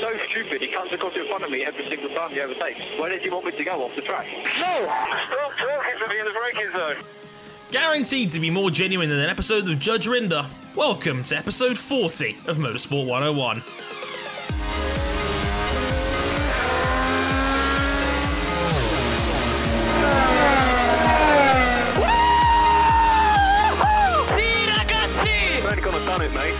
so stupid. He comes across in front of me every single time he overtakes. Where does he want me to go off the track? No! Stop talking to me in the braking zone. Guaranteed to be more genuine than an episode of Judge Rinder. Welcome to episode 40 of Motorsport 101. You've only gone and done it, mate.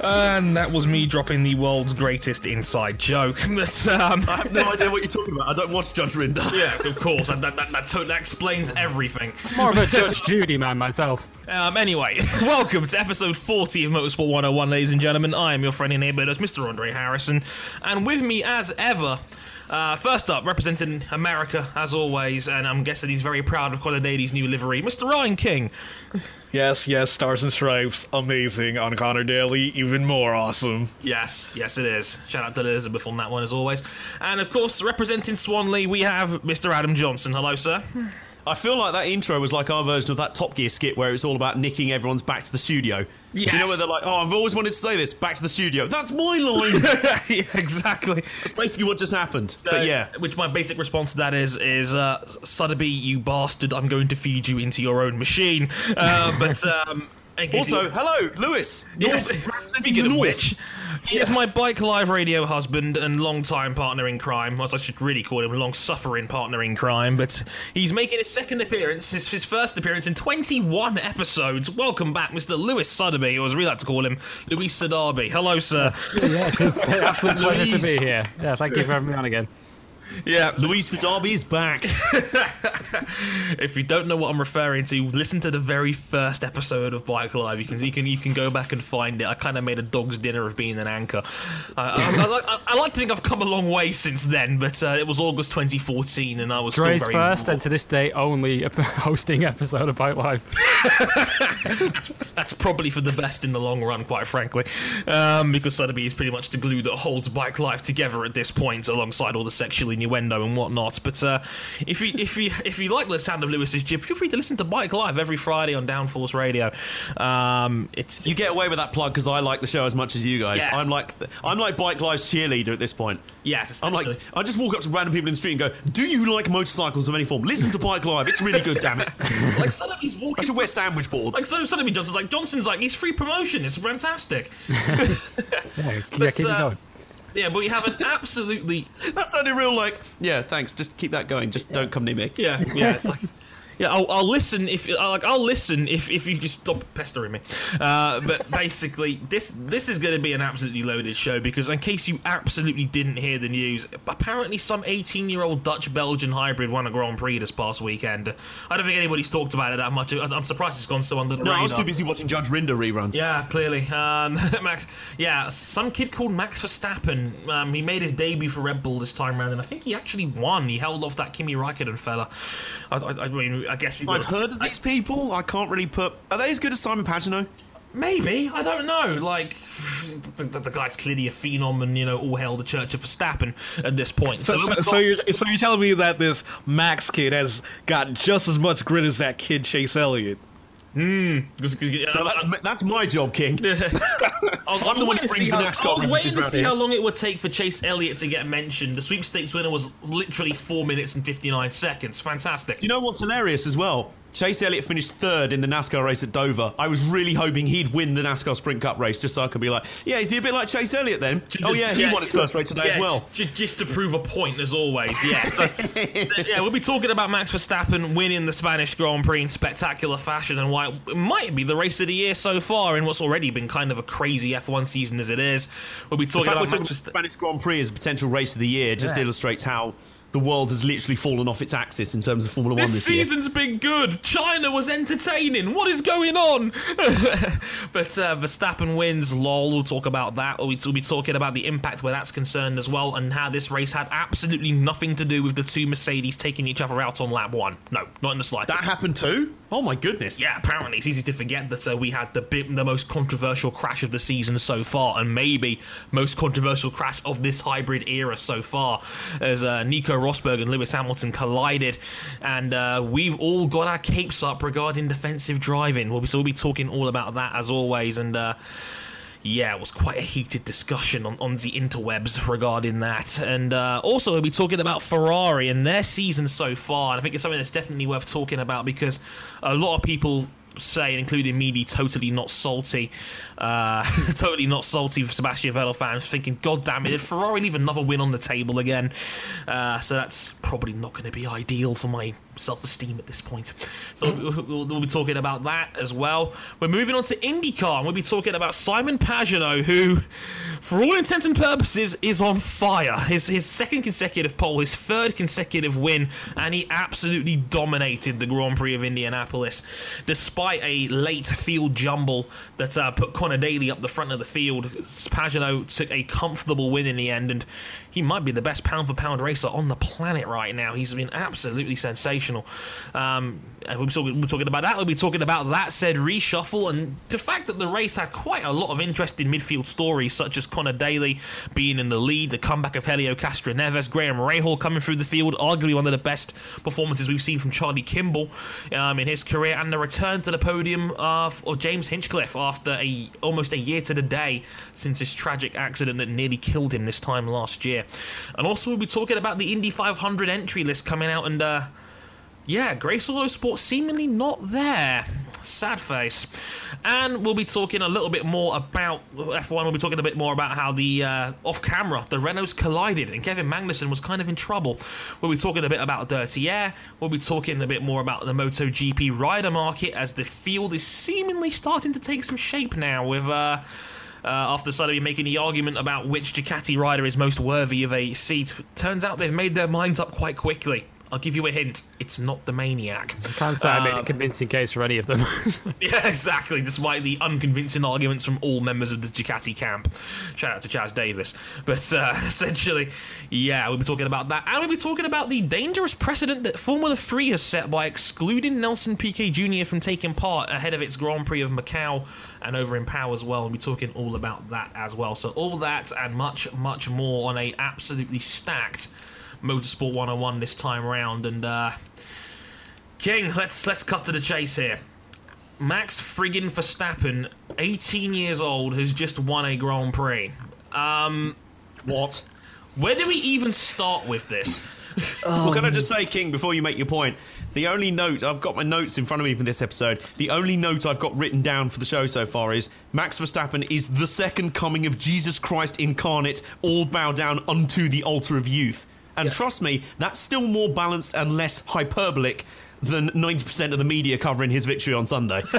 And that was me dropping the world's greatest inside joke. But, um, I have no idea what you're talking about. I don't watch Judge Rinder. yeah, of course, that, that, that, that, explains everything. More of a Judge Judy man myself. Um, anyway, welcome to episode 40 of Motorsport 101, ladies and gentlemen. I am your friendly neighbour, Mr. Andre Harrison. And with me, as ever, uh, first up, representing America, as always, and I'm guessing he's very proud of Conor Daly's new livery, Mr. Ryan King. Yes, yes, Stars and Stripes, amazing. On Conor Daly, even more awesome. Yes, yes, it is. Shout out to Elizabeth on that one, as always. And of course, representing Swanley, we have Mr. Adam Johnson. Hello, sir. I feel like that intro was like our version of that Top Gear skit where it's all about nicking everyone's back to the studio. Yes. You know where they're like, oh, I've always wanted to say this, back to the studio. That's my line. yeah, exactly. That's basically what just happened. Uh, But yeah. Which my basic response to that is is uh, Sotheby, you bastard! I'm going to feed you into your own machine. Uh, but um, Also, you- hello, Lewis. Yes, North, speaking of which, he is my bike live radio husband and long-time partner in crime. As I should really call him, long-suffering partner in crime. But he's making his second appearance, his, his first appearance in 21 episodes. Welcome back, Mr. Lewis Sotheby, or as we like to call him, Louis Sadabi. Hello, sir. yes, it's an absolute pleasure to be here. Yeah, thank you for having me on again. Yeah. Louise the Derby is back. If you don't know what I'm referring to, listen to the very first episode of Bike Live. You can you can you can go back and find it. I kind of made a dog's dinner of being an anchor. I, I, I, like- I, I like to think I've come a long way since then, but uh, it was August 2014, and I was Dre's still very first and to this day only hosting episode of Bike Live. That's probably for the best in the long run, quite frankly, um, because Sotheby is pretty much the glue that holds Bike Live together at this point, alongside all the sexual innuendo and whatnot. But uh, if you if you if you like the sound of Lewis's jib, feel free to listen to Bike Live every Friday on Downforce Radio. Um, it's You get away with that plug because I like the show as much as you guys. Yes. I'm like I'm like Bike Live's cheerleader at this point. yes, I'm like. I just walk up to random people in the street and go, "Do you like motorcycles of any form? Listen to Bike Live. It's really good. Damn it! like Sotheby's I walking. I should wear sandwich boards." Like so, Sotheby Johnson's like Johnson's like he's free promotion. It's fantastic. Yeah, yeah But, keep uh, it going. Yeah, but we have an absolutely That sounded real like, yeah, thanks. Just keep that going. Just don't come near me. Yeah, yeah. It's like, yeah, I'll, I'll listen if like I'll listen if, if you just stop pestering me. Uh, but basically, this this is going to be an absolutely loaded show because in case you absolutely didn't hear the news, apparently some 18 year old Dutch Belgian hybrid won a Grand Prix this past weekend. I don't think anybody's talked about it that much. I- I'm surprised it's gone so under the No, radar. I was too busy watching Judge Rinder reruns. Yeah, clearly. Um, Max, yeah, some kid called Max Verstappen. Um, he made his debut for Red Bull this time around, and I think he actually won. He held off that Kimi Raikkonen fella. I, I, I mean, I guess we I've heard of these people. I can't really put. Are they as good as Simon Pagenaud? Maybe I don't know. Like the, the, the guy's clearly a phenom, and you know, all hail the Church of Verstappen at this point. So, so, so you're so you're telling me that this Max kid has got just as much grit as that kid Chase Elliott? Hmm. No, that's that's my job, King. I'm the one who brings the NASCAR I was waiting to see here. how long it would take for Chase Elliott to get mentioned. The sweepstakes winner was literally four minutes and fifty nine seconds. Fantastic. Do you know what's hilarious as well? Chase Elliott finished third in the NASCAR race at Dover. I was really hoping he'd win the NASCAR Sprint Cup race just so I could be like, yeah, is he a bit like Chase Elliott then? Oh, yeah, he won his first race today as well. j- just to prove a point, as always. Yeah, so, yeah, we'll be talking about Max Verstappen winning the Spanish Grand Prix in spectacular fashion and why it might be the race of the year so far in what's already been kind of a crazy F1 season as it is. We'll be talking about Max Verstappen. Spanish Grand Prix as a potential race of the year just Yeah. illustrates how the world has literally fallen off its axis in terms of Formula One This this year. season's been good. China was entertaining. What is going on? but uh, Verstappen wins. Lol. We'll talk about that. We'll be, we'll be talking about the impact where that's concerned as well, and how this race had absolutely nothing to do with the two Mercedes taking each other out on lap one. No, not in the slightest. That happened too? Oh my goodness. Yeah, apparently it's easy to forget that uh, we had the bit, the most controversial crash of the season so far, and maybe most controversial crash of this hybrid era so far, as uh, Nico Rosberg and Lewis Hamilton collided, and uh, we've all got our capes up regarding defensive driving. We'll be, so we'll be talking all about that as always, and. Uh, yeah, it was quite a heated discussion on, on the interwebs regarding that. And uh, also, we'll be talking about Ferrari and their season so far. And I think it's something that's definitely worth talking about because a lot of people say, including me, totally not salty, uh, totally not salty for Sebastian Vettel fans, thinking, God damn it, did Ferrari leave another win on the table again? Uh, so that's probably not going to be ideal for my self esteem at this point. So we'll, we'll, be talking about that as well. We're moving on to IndyCar, and we'll be talking about Simon Pagenaud, who, for all intents and purposes, is on fire. His, his second consecutive pole, his third consecutive win, and he absolutely dominated the Grand Prix of Indianapolis. Despite a late field jumble that uh, put Conor Daly up the front of the field, Pagenaud took a comfortable win in the end, and he might be the best pound for pound racer on the planet right now. He's been absolutely sensational. Um, we'll be, talking, we'll be talking about that. We'll be talking about that said reshuffle and the fact that the race had quite a lot of interesting midfield stories, such as Conor Daly being in the lead, the comeback of Helio Castroneves, Graham Rahal coming through the field, arguably one of the best performances we've seen from Charlie Kimball um, in his career, and the return to the podium of, of James Hinchcliffe after a almost a year to the day since his tragic accident that nearly killed him this time last year. And also, we'll be talking about the Indy 500 entry list coming out and. Uh, yeah, Grace Autosport seemingly not there. Sad face. And we'll be talking a little bit more about F1. We'll be talking a bit more about how the uh, off camera, the Renaults collided and Kevin Magnussen was kind of in trouble. We'll be talking a bit about dirty air. We'll be talking a bit more about the MotoGP rider market as the field is seemingly starting to take some shape now with. Uh, uh, after suddenly making the argument about which Ducati rider is most worthy of a seat, turns out they've made their minds up quite quickly. I'll give you a hint. It's not the Maniac. I Can't say I made a Um, convincing case for any of them. Yeah, exactly. Despite the unconvincing arguments from all members of the Ducati camp. Shout out to Chaz Davies. But uh, essentially, yeah, we'll be talking about that. And we'll be talking about the dangerous precedent that Formula 3 has set by excluding Nelson Piquet Jr. from taking part ahead of its Grand Prix of Macau and over in Pau as well. We'll be talking all about that as well. So, all that and much, much more on a absolutely stacked Motorsport 101 this time round. And, uh, King, let's let's cut to the chase here. Max friggin' Verstappen, 18 years old, has just won a Grand Prix. What? Where do we even start with this? well, can I just say, King, before you make your point, the only note I've got my notes in front of me for this episode. The only note I've got written down for the show so far is Max Verstappen is the second coming of Jesus Christ incarnate. All bow down unto the altar of youth. And trust me, that's still more balanced and less hyperbolic than 90% of the media covering his victory on Sunday.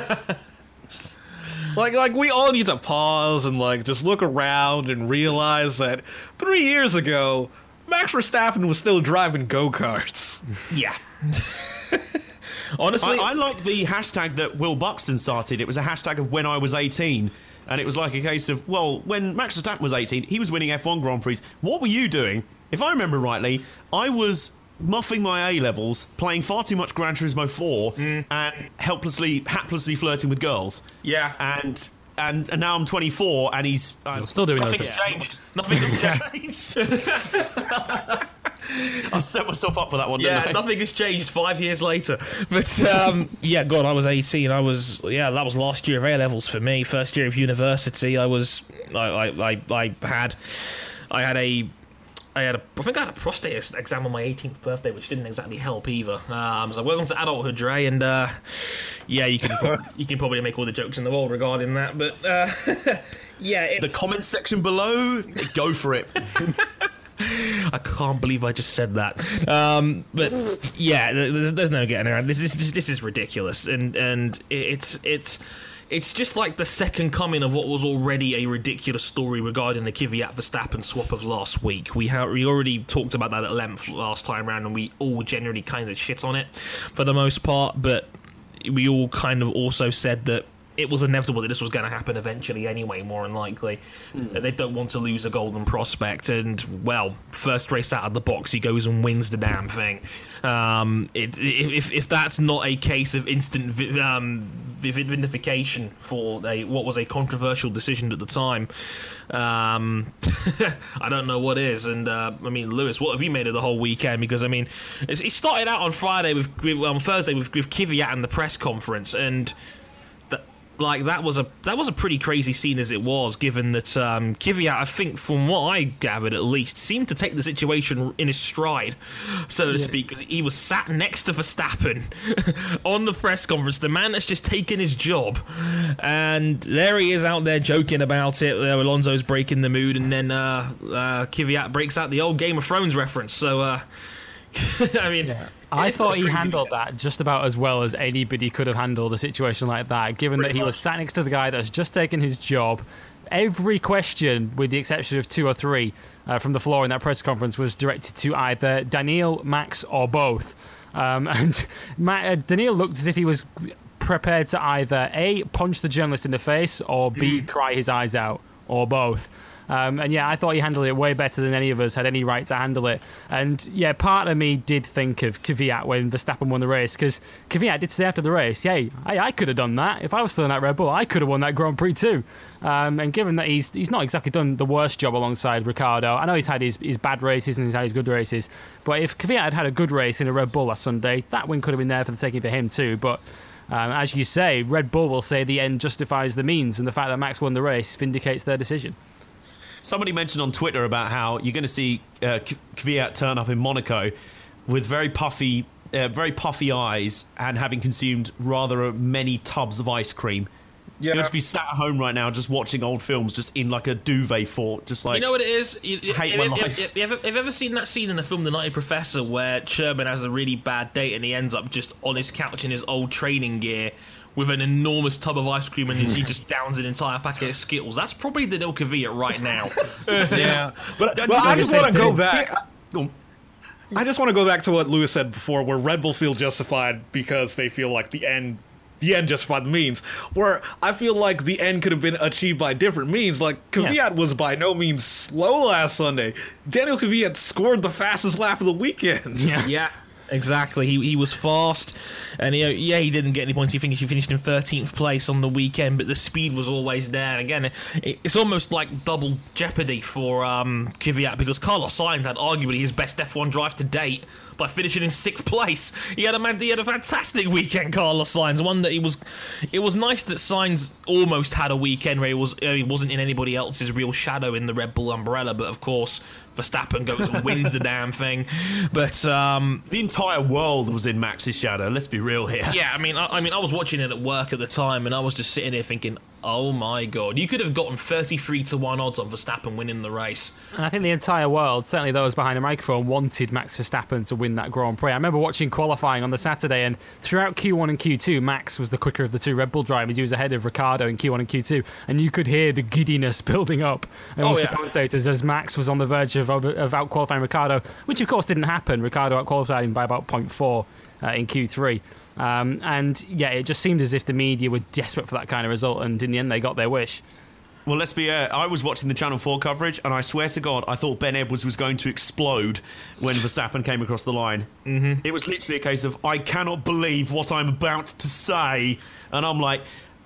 Like, like we all need to pause and like just look around and realize that three years ago, Max Verstappen was still driving go karts. Yeah. Honestly, I, I like the hashtag that Will Buxton started. It was a hashtag of when I was 18. And it was like a case of, well, when Max Verstappen was 18, he was winning F1 Grand Prix. What were you doing? If I remember rightly, I was muffing my A levels, playing far too much Gran Turismo 4, and helplessly, haplessly flirting with girls. yeah. And and, and now I'm 24, and he's uh, You're still doing those Nothing's things. changed. Nothing has changed. I set myself up for that one. Yeah, didn't I? nothing has changed five years later. But um, yeah, God, I was 18. I was yeah, that was last year of A levels for me. First year of university. I was I I, I, I had I had a I had a, I think I had a prostate exam on my 18th birthday, which didn't exactly help either. Um, so welcome to adulthood, Dre, and uh, yeah, you can pro- you can probably make all the jokes in the world regarding that, but uh, yeah, it, The comments section below, go for it. I can't believe I just said that. Um, but yeah, there's, there's no getting around. This is this, this is ridiculous, and and it's it's. It's just like the second coming of what was already a ridiculous story regarding the Kvyat Verstappen swap of last week. We ha- we already talked about that at length last time around, and we all generally kind of shit on it for the most part. But we all kind of also said that it was inevitable that this was going to happen eventually anyway, more than likely. That They don't want to lose a golden prospect, and well, first race out of the box, he goes and wins the damn thing. Um, it, if, if that's not a case of instant vi- um, vindication for a, what was a controversial decision at the time, um, I don't know what is. And uh, I mean, Lewis, what have you made of the whole weekend? Because I mean, it started out on Friday with, on Thursday with, with Kvyat and the press conference, and like that was a that was a pretty crazy scene as it was, given that um, Kvyat, I think, from what I gathered at least, seemed to take the situation in his stride, so to speak. 'cause he was sat next to Verstappen on the press conference, the man that's just taken his job, and there he is out there joking about it. Uh, Alonso's breaking the mood, and then uh, uh, Kvyat breaks out the old Game of Thrones reference. So, uh, I mean. I thought he handled that just about as well as anybody could have handled a situation like that, given that Pretty he was sat next to the guy that's just taken his job. Every question, with the exception of two or three uh, from the floor in that press conference, was directed to either Daniil, Max, or both. Um, and Ma- uh, Daniil looked as if he was prepared to either A, punch the journalist in the face, or B, cry his eyes out, or both. Um, and yeah, I thought he handled it way better than any of us had any right to handle it. And yeah, part of me did think of Kvyat when Verstappen won the race because Kvyat did say after the race, "Hey, I, I could have done that if I was still in that Red Bull. I could have won that Grand Prix too." Um, and given that he's he's not exactly done the worst job alongside Ricciardo, I know he's had his, his bad races and he's had his good races. But if Kvyat had had a good race in a Red Bull last Sunday, that win could have been there for the taking for him too. But um, as you say, Red Bull will say the end justifies the means, and the fact that Max won the race vindicates their decision. Somebody mentioned on Twitter about how you're going to see uh, Kvyat turn up in Monaco with very puffy, uh, very puffy eyes and having consumed rather many tubs of ice cream. Yeah. You'll just be sat at home right now, just watching old films, just in like a duvet fort, just like You know what it is? You, you, hate have, my you- life. you- you ever, have you ever seen that scene in the film The Nutty Professor where Sherman has a really bad date and he ends up just on his couch in his old training gear with an enormous tub of ice cream and he just downs an entire packet of Skittles? That's probably Daniil Kvyat right now. Yeah, but, but I just want to go back. Go. I just want to go back to what Lewis said before, where Red Bull feel justified because they feel like the end, the end justified the means. Where I feel like the end could have been achieved by different means. Like Kvyat Yeah. was by no means slow last Sunday. Daniil Kvyat scored the fastest lap of the weekend. Yeah. yeah. Exactly, he, he was fast, and yeah, he didn't get any points. He finished he finished in thirteenth place on the weekend, but the speed was always there. And again, it, it's almost like double jeopardy for um, Kvyat because Carlos Sainz had arguably his best F1 drive to date by finishing in sixth place. He had a man, he had a fantastic weekend, Carlos Sainz. One that he was, it was nice that Sainz almost had a weekend where he was he wasn't in anybody else's real shadow in the Red Bull umbrella. But of course, Verstappen goes and wins the damn thing. But um, The entire world was in Max's shadow. Let's be real here. yeah, I mean, I, I mean, I was watching it at work at the time, and I was just sitting there thinking, "Oh my god, you could have gotten thirty-three to one odds on Verstappen winning the race." And I think the entire world, certainly those behind the microphone, wanted Max Verstappen to win that Grand Prix. I remember watching qualifying on the Saturday, and throughout Q1 and Q2, Max was the quicker of the two Red Bull drivers. He was ahead of Ricciardo in Q1 and Q2, and you could hear the giddiness building up amongst oh, yeah. the commentators as Max was on the verge of, of, of out qualifying Ricciardo, which of course didn't happen. Ricciardo out qualified him by about 0.4 uh, in Q3. Um, and yeah, it just seemed as if the media were desperate for that kind of result, and in the end, they got their wish. Well, let's be. Uh, I was watching the Channel Four coverage, and I swear to God, I thought Ben Edwards was going to explode when Verstappen came across the line. Mm-hmm. It was literally a case of I cannot believe what I'm about to say, and I'm like.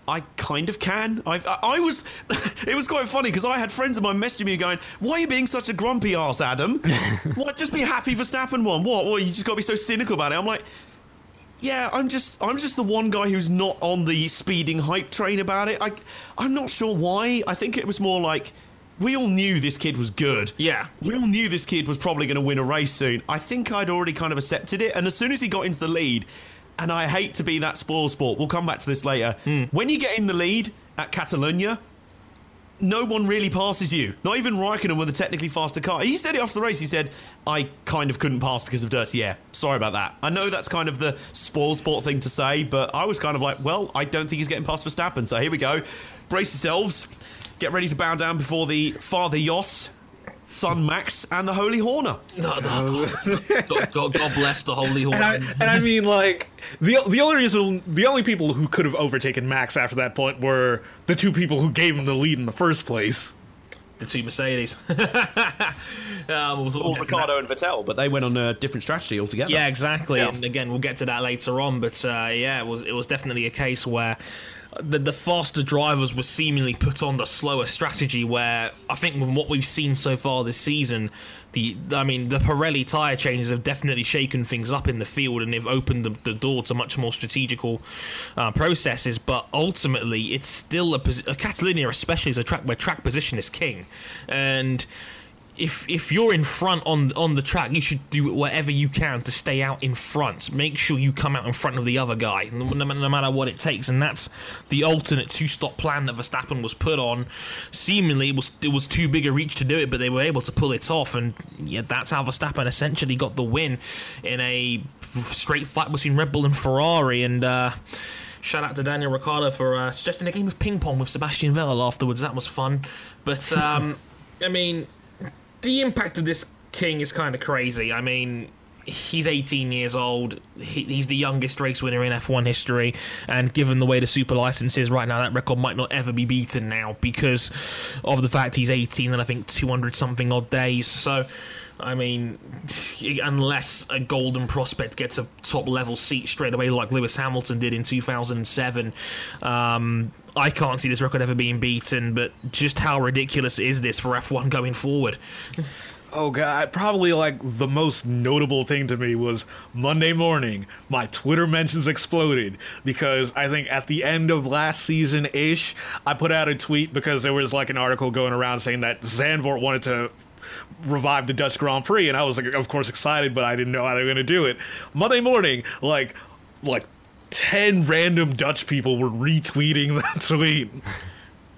I kind of can. I've, I, I was. It was quite funny because I had friends of mine messaging me going, "Why are you being such a grumpy ass, Adam? what? Just be happy Verstappen won. What? What? You just got to be so cynical about it." I'm like, yeah, I'm just I'm just the one guy who's not on the speeding hype train about it. I I'm not sure why. I think it was more like we all knew this kid was good. Yeah. We all knew this kid was probably going to win a race soon. I think I'd already kind of accepted it, and as soon as he got into the lead, and I hate to be that spoil sport. We'll come back to this later. Hmm. When you get in the lead at Catalonia, no one really passes you. Not even Raikkonen with a technically faster car. He said it after the race. He said, "I kind of couldn't pass because of dirty air. Sorry about that." I know that's kind of the spoil sport thing to say, but I was kind of like, "Well, I don't think he's getting past Verstappen." So here we go. Brace yourselves. Get ready to bow down before the Father Jos, Son Max, and the Holy Horner. No, no. God, God, God bless the Holy Horner. And I, and I mean, like the the only reason, the only people who could have overtaken Max after that point were the two people who gave him the lead in the first place. the two Mercedes. um, we'll- we'll Or get to that. Ricciardo and Vettel, but they went on a different strategy altogether. Yeah, exactly. Yeah. And again, we'll get to that later on. But uh, yeah, it was it was definitely a case where the, the faster drivers were seemingly put on the slower strategy. Where I think with what we've seen so far this season, the I mean the Pirelli tire changes have definitely shaken things up in the field and they've opened the, the door to much more strategical uh, processes. But ultimately, it's still a, a Catalunya, especially, is a track where track position is king, and if if you're in front on on the track, you should do whatever you can to stay out in front. Make sure you come out in front of the other guy, no, no matter what it takes. And that's the alternate two-stop plan that Verstappen was put on. Seemingly, it was it was too big a reach to do it, but they were able to pull it off. And yeah, that's how Verstappen essentially got the win in a straight fight between Red Bull and Ferrari. And uh, shout out to Daniel Ricciardo for uh, suggesting a game of ping pong with Sebastian Vettel afterwards. That was fun. But um, I mean the impact of this king is kind of crazy. I mean, he's 18 years old. He, he's the youngest race winner in F1 history, and given the way the super license is right now, that record might not ever be beaten now because of the fact he's 18 and I think 200 something odd days. So. I mean, unless a golden prospect gets a top level seat straight away, like Lewis Hamilton did in 2007, um, I can't see this record ever being beaten. But just how ridiculous is this for F1 going forward? Oh god, probably like the most notable thing to me was Monday morning, my Twitter mentions exploded because I think at the end of last season ish, I put out a tweet because there was like an article going around saying that Zandvoort wanted to revive the Dutch Grand Prix, and I was like, of course, excited, but I didn't know how they were going to do it. Monday morning, like, like ten random Dutch people were retweeting that tweet.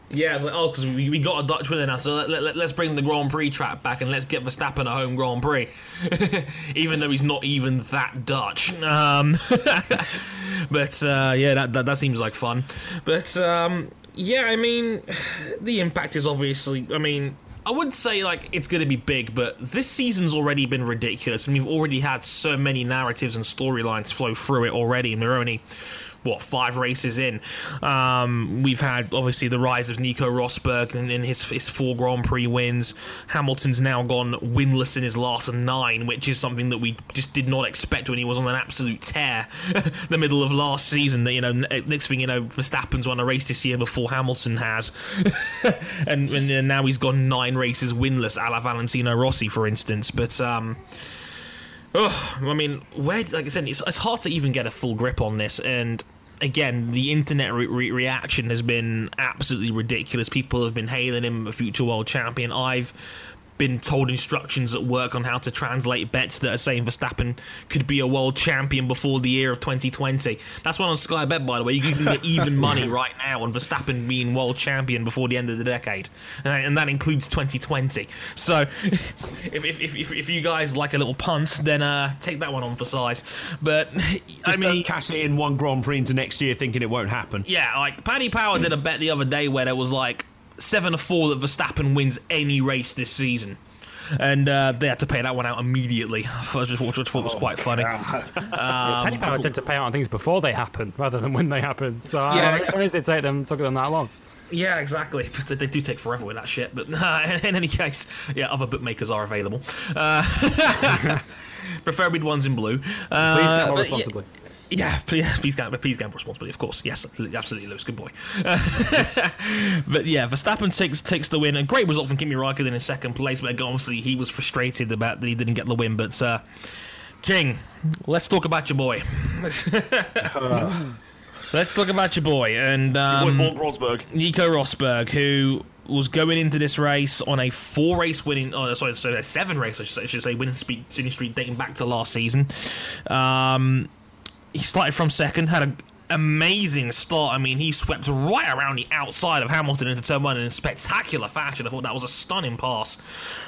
Yeah, it's like, oh, because we, we got a Dutch winner now, so let, let, let's bring the Grand Prix track back and let's get Verstappen a home Grand Prix. even though he's not even that Dutch. Um, but uh, yeah, that, that, that seems like fun. But um, yeah, I mean, the impact is obviously, I mean, I wouldn't say like it's going to be big, but this season's already been ridiculous, and we've already had so many narratives and storylines flow through it already, and we're only what five races in. Um, we've had obviously the rise of Nico Rosberg and in his his four Grand Prix wins. Hamilton's now gone winless in his last nine, which is something that we just did not expect when he was on an absolute tear the middle of last season. That you know, next thing you know, Verstappen's won a race this year before Hamilton has, and, and now he's gone nine races winless, a la Valentino Rossi, for instance. But um, Oh, I mean, where like I said, it's, it's hard to even get a full grip on this, and again, the internet re- re- reaction has been absolutely ridiculous. People have been hailing him a future world champion. I've been told instructions at work on how to translate bets that are saying Verstappen could be a world champion before the year of 2020. That's one on Sky Bet, by the way. You can get even money right now on Verstappen being world champion before the end of the decade, and that includes 2020. So, if, if, if, if you guys like a little punt, then uh, take that one on for size. But Just I mean, don't cash it in one Grand Prix into next year thinking it won't happen. yeah, like Paddy Power did a bet the other day where there was like seven to four that Verstappen wins any race this season. And uh, they had to pay that one out immediately, which I thought, which I thought was quite funny. Paddy Power tend to pay out on things before they happen rather than when they happen. So Yeah. yeah. I it take them took them that long. Yeah, exactly. But they, they do take forever with that shit. But uh, in, any case, yeah, other bookmakers are available. Uh, preferably ones in blue. Please Uh, gamble but yeah- responsibly. Yeah, please, please gamble, please gamble responsibly, of course. Yes, absolutely, Lewis, good boy. but yeah, Verstappen takes takes the win. A great result from Kimi Raikkonen in second place, but obviously he was frustrated about that he didn't get the win. But uh, King, let's talk about your boy. let's talk about your boy and um, Boy, Rosberg. Nico Rosberg, who was going into this race on a four race winning, oh, sorry, so a seven race, I should say, I should say winning speed, winning streak dating back to last season. Um, he started from second, had an amazing start. I mean, he swept right around the outside of Hamilton into turn one in spectacular fashion. I thought that was a stunning pass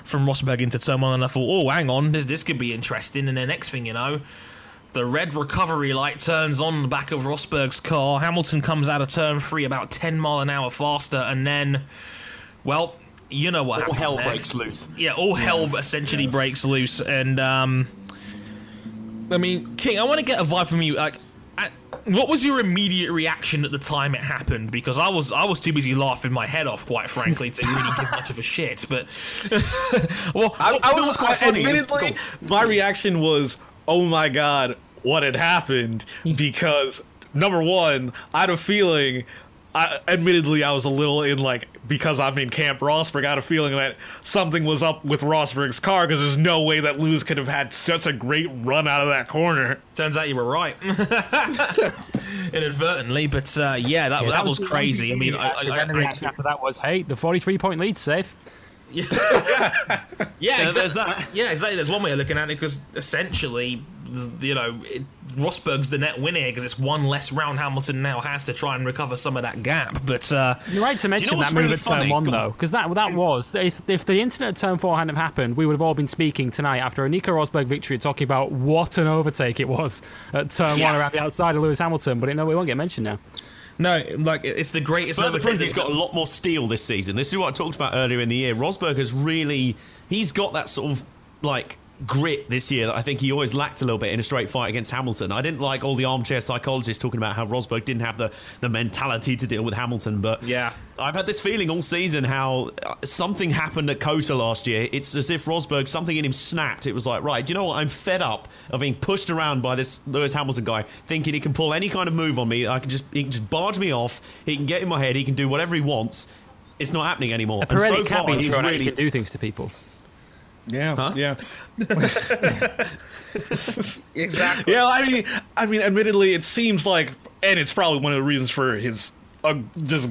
from Rosberg into turn one, and I thought, oh, hang on, this, this could be interesting. And the next thing you know, the red recovery light turns on the back of Rosberg's car. Hamilton comes out of turn three about 10 mile an hour faster, and then, well, you know what All happens hell next. breaks loose. Yeah, all hell essentially breaks loose, and um, I mean, King, I want to get a vibe from you. Like, at, what was your immediate reaction at the time it happened? Because I was I was too busy laughing my head off, quite frankly, to really give much of a shit. But well, I, I was was quite funny. Admittedly, my reaction was, "Oh my god, what had happened?" Because number one, I had a feeling I, admittedly, I was a little in like because I'm in Camp Rosberg. I had a feeling that something was up with Rosberg's car because there's no way that Lewis could have had such a great run out of that corner. Turns out you were right, inadvertently. But uh, yeah, that, Yeah, that, was, the crazy. I mean, thing I, actually, I, then the reaction after that was, "Hey, the 43 point lead safe." yeah, Yeah, exactly. there's that. Yeah, exactly. There's one way of looking at it because essentially, th- you know, it, Rosberg's the net winner because it's one less round Hamilton now has to try and recover some of that gap. But uh, You're right to mention what's that move really at turn one Go though, because that that was if if the incident at turn four hadn't have happened, we would have all been speaking tonight after a Nico Rosberg victory, talking about what an overtake it was at turn one around the outside of Lewis Hamilton. But it, no, it won't get mentioned now. no, like it's the greatest. Further proof overtake he's got a lot more steel this season. This is what I talked about earlier in the year. Rosberg has really, he's got that sort of like grit this year that I think he always lacked a little bit in a straight fight against Hamilton. I didn't like all the armchair psychologists talking about how Rosberg didn't have the, the mentality to deal with Hamilton, but Yeah. I've had this feeling all season how uh, something happened at COTA last year. It's as if Rosberg, something in him snapped. It was like, right, do you know what? I'm fed up of being pushed around by this Lewis Hamilton guy, thinking he can pull any kind of move on me. I can just he can just barge me off. He can get in my head. He can do whatever he wants. It's not happening anymore. And Pirelli so can't far, be he's really You can do things to people. Yeah, yeah, exactly. yeah. I mean, I mean, admittedly, it seems like, and it's probably one of the reasons for his uh, just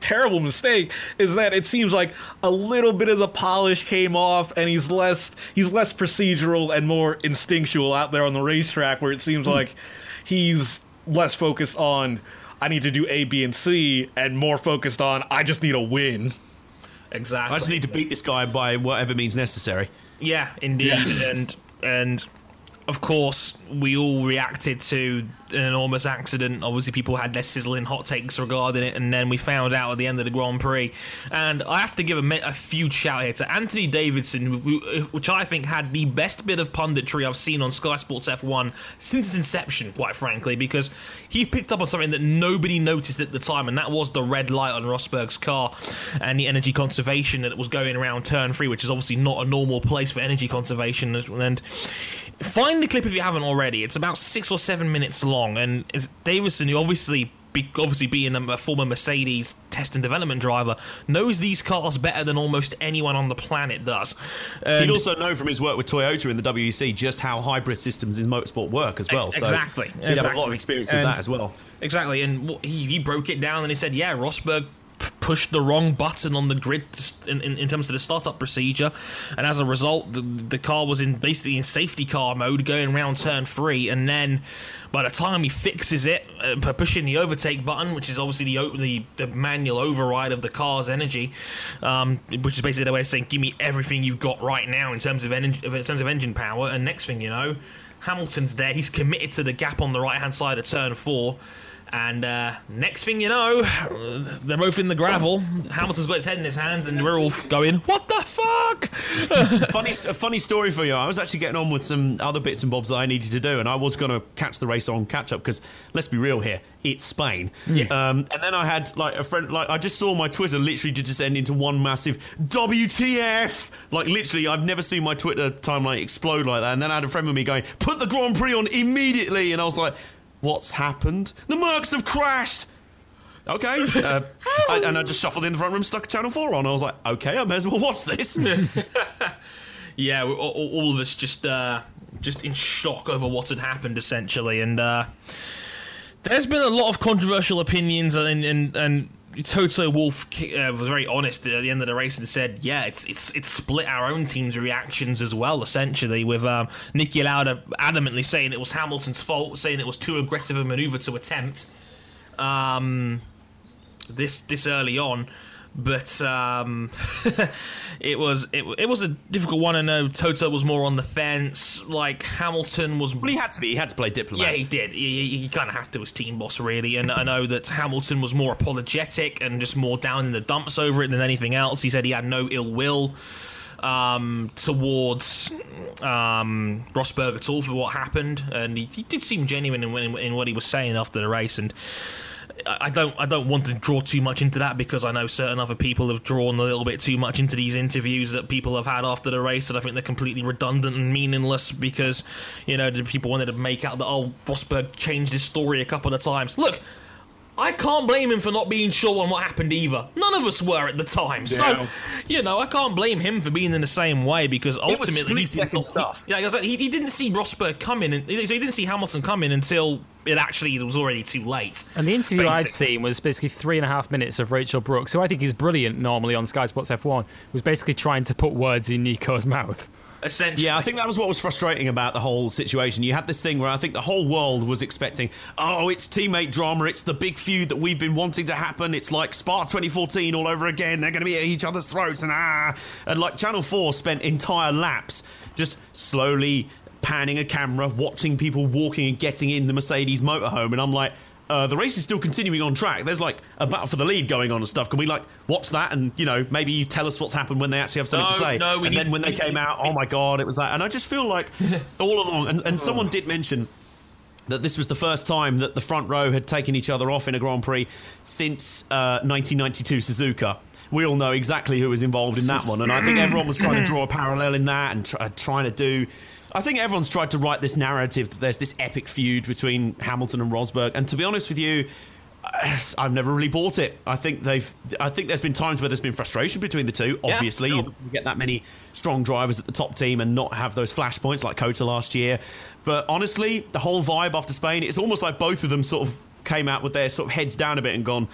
terrible mistake is that it seems like a little bit of the polish came off, and he's less he's less procedural and more instinctual out there on the racetrack, where it seems like he's less focused on. I need to do A, B, and C, and more focused on I just need a win. Exactly. I just need to beat this guy by whatever means necessary. Yeah, indeed, Yes. and and of course we all reacted to an enormous accident. Obviously, people had their sizzling hot takes regarding it, and then we found out at the end of the Grand Prix. And I have to give a, a huge shout here to Anthony Davidson, who- uh, which I think had the best bit of punditry I've seen on Sky Sports F1 since its inception, quite frankly, because he picked up on something that nobody noticed at the time, and that was the red light on Rosberg's car and the energy conservation that was going around turn three, which is obviously not a normal place for energy conservation. And find the clip if you haven't already. It's about six or seven minutes long, and Davidson, who obviously. Be, obviously, being a former Mercedes test and development driver, knows these cars better than almost anyone on the planet does. And- He'd also know from his work with Toyota in the WEC just how hybrid systems in motorsport work as well. So Exactly, He'd have a lot of experience with that as well. Exactly, and he, he broke it down and he said, yeah, Rosberg pushed the wrong button on the grid in, in, in terms of the startup procedure, and as a result, the, the car was in basically in safety car mode going around turn three, and then by the time he fixes it, uh, by pushing the overtake button, which is obviously the, the the manual override of the car's energy, um, which is basically the way of saying, give me everything you've got right now in terms of, in terms of engine power, and next thing you know, Hamilton's there. He's committed to the gap on the right hand side of turn four. And uh, next thing you know, they're both in the gravel. Hamilton's got his head in his hands, and we're all going, "What the fuck?" funny, a funny story for you. I was actually getting on with some other bits and bobs that I needed to do, and I was going to catch the race on catch up because let's be real here, it's Spain. Yeah. Um, and then I had like a friend, like I just saw my Twitter literally just end into one massive WTF. Like literally, I've never seen my Twitter timeline explode like that. And then I had a friend with me going, "Put the Grand Prix on immediately," and I was like, "What's happened? The Mercs have crashed." Okay, uh, I, and I just shuffled in the front room, stuck Channel Four on. I was like, "Okay, I may as well watch this." yeah, we- all, all of us just uh, just in shock over what had happened, essentially. And uh, there's been a lot of controversial opinions, and and, and Toto Wolff uh, was very honest at the end of the race and said, "Yeah, it's it's it's split our own team's reactions as well, essentially." With um, Niki Lauda adamantly saying it was Hamilton's fault, saying it was too aggressive a maneuver to attempt. Um, this this early on, but um, it was it, it was a difficult one. I know Toto was more on the fence. Like Hamilton was. Well, he had to be. He had to play diplomat. Yeah, he did. He, he, kind of had to as team boss, really. And I know that Hamilton was more apologetic and just more down in the dumps over it than anything else. He said he had no ill will um, towards um, Rosberg at all for what happened, and he, he did seem genuine in, in, in what he was saying after the race. And I don't I don't want to draw too much into that because I know certain other people have drawn a little bit too much into these interviews that people have had after the race, and I think they're completely redundant and meaningless because you know the people wanted to make out that oh Rosberg changed his story a couple of times. Look. I can't blame him for not being sure on what happened either. None of us were at the time. So, Yeah. you know, I can't blame him for being in the same way because was ultimately he split-second didn't- stuff. Yeah, because he, he didn't see Rosberg coming, and so he didn't see Hamilton coming until it actually was already too late. And the interview I'd seen was basically three and a half minutes of Rachel Brookes, who I think is brilliant normally on Sky Sports F1, was basically trying to put words in Nico's mouth. Essentially, Yeah, I think that was what was frustrating about the whole situation. You had this thing where I think the whole world was expecting, oh, it's teammate drama, it's the big feud that we've been wanting to happen. It's like Spa 2014 all over again. They're going to be at each other's throats and ah, and like Channel 4 spent entire laps just slowly panning a camera, watching people walking and getting in the Mercedes motorhome, and I'm like. Uh, the race is still continuing on track. There's like a battle for the lead going on and stuff. Can we like watch that and you know maybe you tell us what's happened when they actually have something to say? no, we and need- then when they came out, oh my god, it was that. And I just feel like all along, and, and someone did mention that this was the first time that the front row had taken each other off in a Grand Prix since uh, 1992 Suzuka. We all know exactly who was involved in that one, and I think everyone was trying to draw a parallel in that and try, trying to do. I think everyone's tried to write this narrative that there's this epic feud between Hamilton and Rosberg, and to be honest with you, I've never really bought it. I think they've. I think there's been times where there's been frustration between the two. Yeah, Obviously, sure. you don't get that many strong drivers at the top team and not have those flashpoints like COTA last year. But honestly, the whole vibe after Spain, it's almost like both of them sort of came out with their sort of heads down a bit and gone,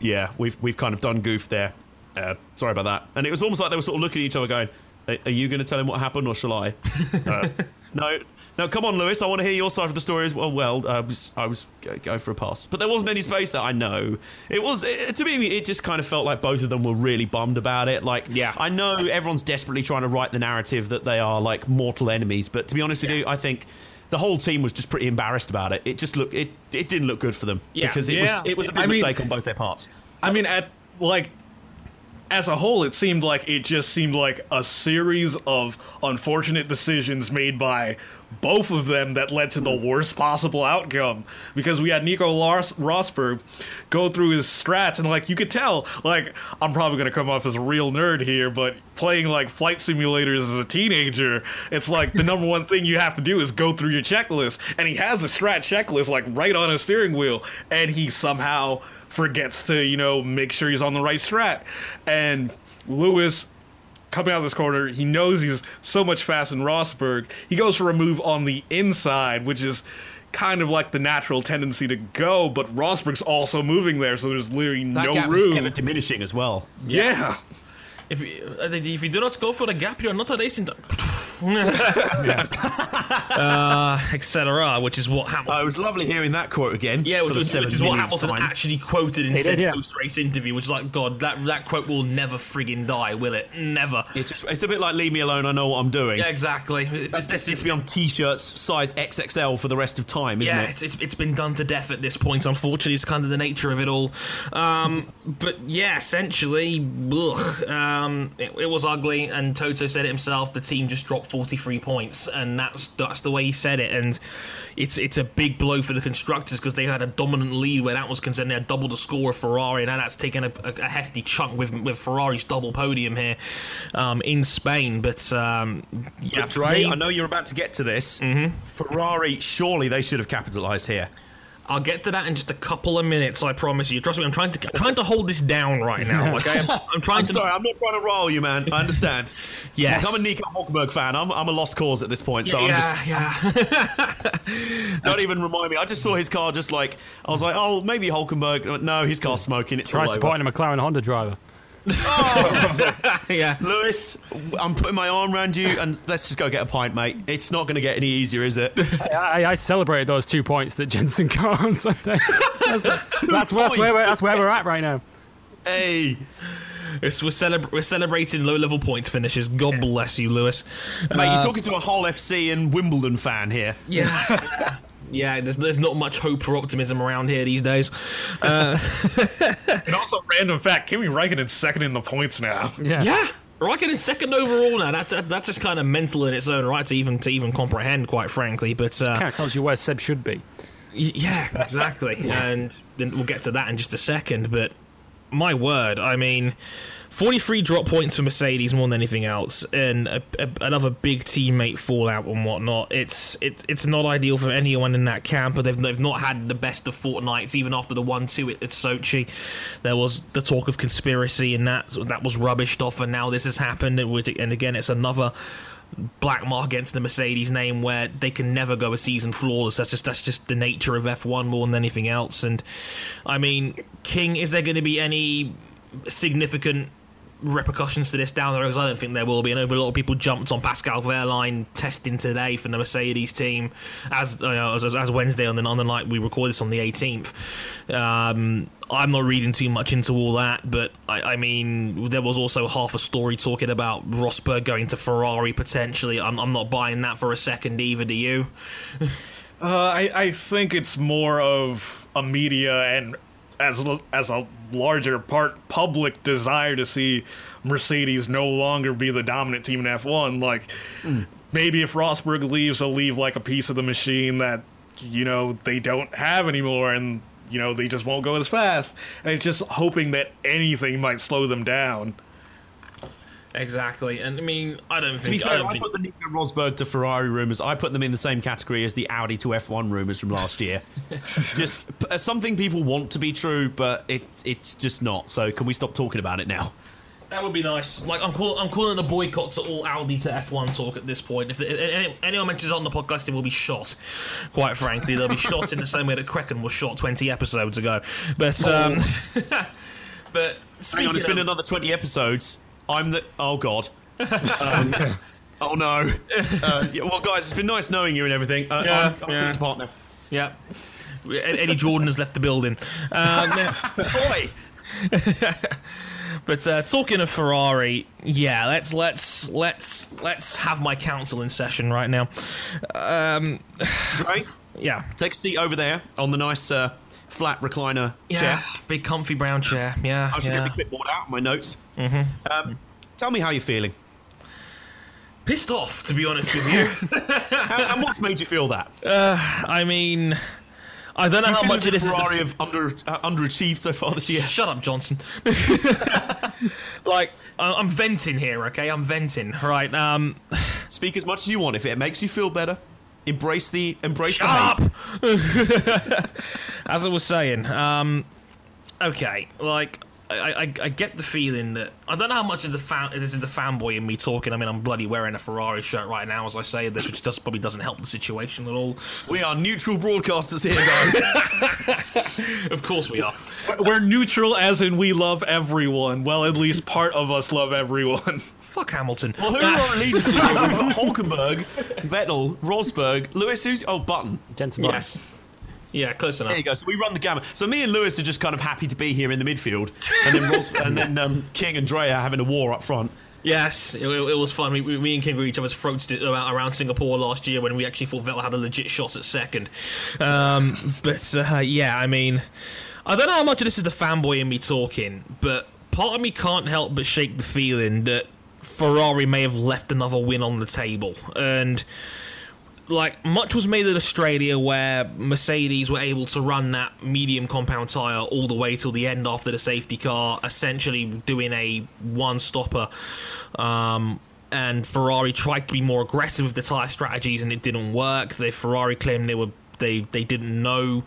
"Yeah, we've we've kind of done goof there. Uh, sorry about that." And it was almost like they were sort of looking at each other, going, "Are are you going to tell him what happened, or shall I?" uh, no. No, come on, Lewis. I want to hear your side of the story as well. Well, I was, I was go, go for a pass, but there wasn't any space there. I know it was. It, to me, it just kind of felt like both of them were really bummed about it. Like, Yeah. I know everyone's desperately trying to write the narrative that they are like mortal enemies, but to be honest with you, I think the whole team was just pretty embarrassed about it. It just looked, it, it didn't look good for them Yeah. because it Yeah. was, it was a big I mean- mistake on both their parts. I mean, at like as a whole, it seemed like it just seemed like a series of unfortunate decisions made by both of them that led to the hmm. worst possible outcome. Because we had Nico Lars- Rosberg go through his strats, and like you could tell, like I'm probably gonna come off as a real nerd here, but playing like flight simulators as a teenager, it's like the number one thing you have to do is go through your checklist. And he has a strat checklist like right on his steering wheel, and he somehow forgets to, you know, make sure he's on the right strat. And Lewis coming out of this corner, he knows he's so much faster than Rosberg. He goes for a move on the inside, which is kind of like the natural tendency to go, but Rosberg's also moving there, so there's literally That no gap room. ever diminishing as well. yeah. If you, uh, if you do not go for the gap, you're not a racing. uh, etc. Which is what Hamilton. Uh, it was lovely hearing that quote again. Yeah, for which, the which seventh is what Hamilton time. actually quoted in He said yeah. post-race interview, which is like, God, that that quote will never frigging die, will it? Never. It just, it's a bit like leave me alone. I know what I'm doing. Yeah, exactly. That's destined to be on T-shirts size XXL for the rest of time, isn't yeah, it? it's, it's, it's been done to death at this point. Unfortunately, it's kind of the nature of it all. Um, but yeah, essentially, ugh, um, it, it was ugly. And Toto said it himself. The team just dropped 43 points, and that's that's the way he said it. And it's it's a big blow for the constructors because they had a dominant lead where that was concerned. They had double the score of Ferrari, and that's taken a, a, hefty chunk with with Ferrari's double podium here um, in Spain. But um, yeah, Dre, they- I know you're about to get to this. Ferrari, surely they should have capitalised here. I'll get to that in just a couple of minutes. I promise you. Trust me. I'm trying to I'm trying to hold this down right now. Okay, I'm, I'm trying I'm to. sorry, I'm not trying to rile you, man. I understand. Yes. Look, I'm a Nico Hulkenberg fan. I'm, I'm a lost cause at this point, so I'm yeah, just yeah. don't even remind me. I just saw his car, just like I was like, oh, maybe Hulkenberg. No, his car's smoking. It's Try all over. supporting a McLaren Honda driver. Oh. yeah. Lewis, I'm putting my arm around you, and let's just go get a pint, mate. It's not going to get any easier, is it? I, I celebrated those two points that Jensen got on Sunday. That's, that's, that's, where, that's, where we're, that's where we're at right now. hey, It's, we're, celebra- we're celebrating low level points finishes. God bless you, Lewis. mate, you're uh, talking to a Hull FC and Wimbledon fan here. Yeah. Yeah, there's, there's not much hope for optimism around here these days. And also, random fact Kimi Räikkönen second in the points now. Yeah. Yeah, Raikkonen is second overall now. That's that, that's just kind of mental in its own right to even to even comprehend, quite frankly. But uh, Kind of tells you where Seb should be. Y- Yeah, exactly. and then we'll get to that in just a second. But my word, I mean, 43 drop points for Mercedes more than anything else, and a, a, another big teammate fallout and whatnot. It's it, it's not ideal for anyone in that camp, but they've, they've not had the best of fortnights. Even after the one two at, at Sochi, there was the talk of conspiracy, and that that was rubbished off, and now this has happened, and, and again, it's another black mark against the Mercedes name where they can never go a season flawless. That's just that's just the nature of F1 more than anything else. And I mean, King, is there going to be any significant repercussions to this down the road? Because I don't think there will be. I know a lot of people jumped on Pascal Wehrlein testing today for the Mercedes team as as, as Wednesday on the on the night we record this on the 18th. Um, I'm not reading too much into all that, but I, I mean, there was also half a story talking about Rosberg going to Ferrari potentially. I'm, I'm not buying that for a second either. Do you? Uh, I, I think it's more of a media and as a, as a larger part public desire to see Mercedes no longer be the dominant team in F1. Like maybe if Rosberg leaves, they'll leave like a piece of the machine that you know they don't have anymore, and you know they just won't go as fast. And it's just hoping that anything might slow them down. Exactly, and I mean, I don't think. To be. I fair, don't I think put the Nico Rosberg to Ferrari rumours. I put them in the same category as the Audi to F1 rumours from last year. just uh, something people want to be true, but it it's just not. So can we stop talking about it now? That would be nice. Like I'm call, I'm calling a boycott to all Audi to F1 talk at this point. If, if anyone mentions on the podcast, they will be shot. Quite frankly, they'll be shot in the same way that Kraken was shot 20 episodes ago. But um, but Hang on, it's been another twenty episodes. I'm the oh god. Um, oh no. Uh, yeah, well, guys, it's been nice knowing you and everything. Uh, Yeah, I'm, I'm yeah. partner. yeah. Eddie Jordan has left the building. Um, Boy. but uh, talking of Ferrari, yeah, let's let's let's let's have my council in session right now. Dre, Yeah, take a seat over there on the nice uh, flat recliner yeah, chair. big comfy brown chair. Yeah, I should yeah. get my clipboard out, my notes. Mm-hmm. Um, tell me how you're feeling. Pissed off, to be honest with you. How, and what's made you feel that? I mean, I don't know You how much as of if this is. Ferrari The, have under uh, underachieved so far this year. shut up, Johnson. like I- I'm venting here, okay? I'm venting, right? Um, Speak as much as you want. If it makes you feel better, embrace the embrace the shut hate. up. As I was saying, um, okay, like. I, I, I get the feeling that I don't know how much of the fan this is the fanboy in me talking. I mean, I'm bloody wearing a Ferrari shirt right now as I say this, which just probably doesn't help the situation at all. We are neutral broadcasters here, guys. Of course we are. We're neutral, as in we love everyone. Well, at least part of us love everyone. Fuck Hamilton. well, who are our allegiances here? We've got Hulkenberg, Vettel, Rosberg, Lewis. Who's oh Button? Jensen Button. Yes. Yeah, close enough. There you go. So we run the gamut. So me and Lewis are just kind of happy to be here in the midfield, and then Ros- and then um, King and Dre are having a war up front. Yes, it, it was fun. We, we, me and King were each other's throats around Singapore last year when we actually thought Vettel had a legit shot at second. Um, but uh, yeah, I mean, I don't know how much of this is the fanboy in me talking, but part of me can't help but shake the feeling that Ferrari may have left another win on the table. And like much was made at Australia where Mercedes were able to run that medium compound tyre all the way till the end after the safety car, essentially doing a one stopper. Um, and Ferrari tried to be more aggressive with the tyre strategies and it didn't work. The Ferrari claimed they were they they didn't know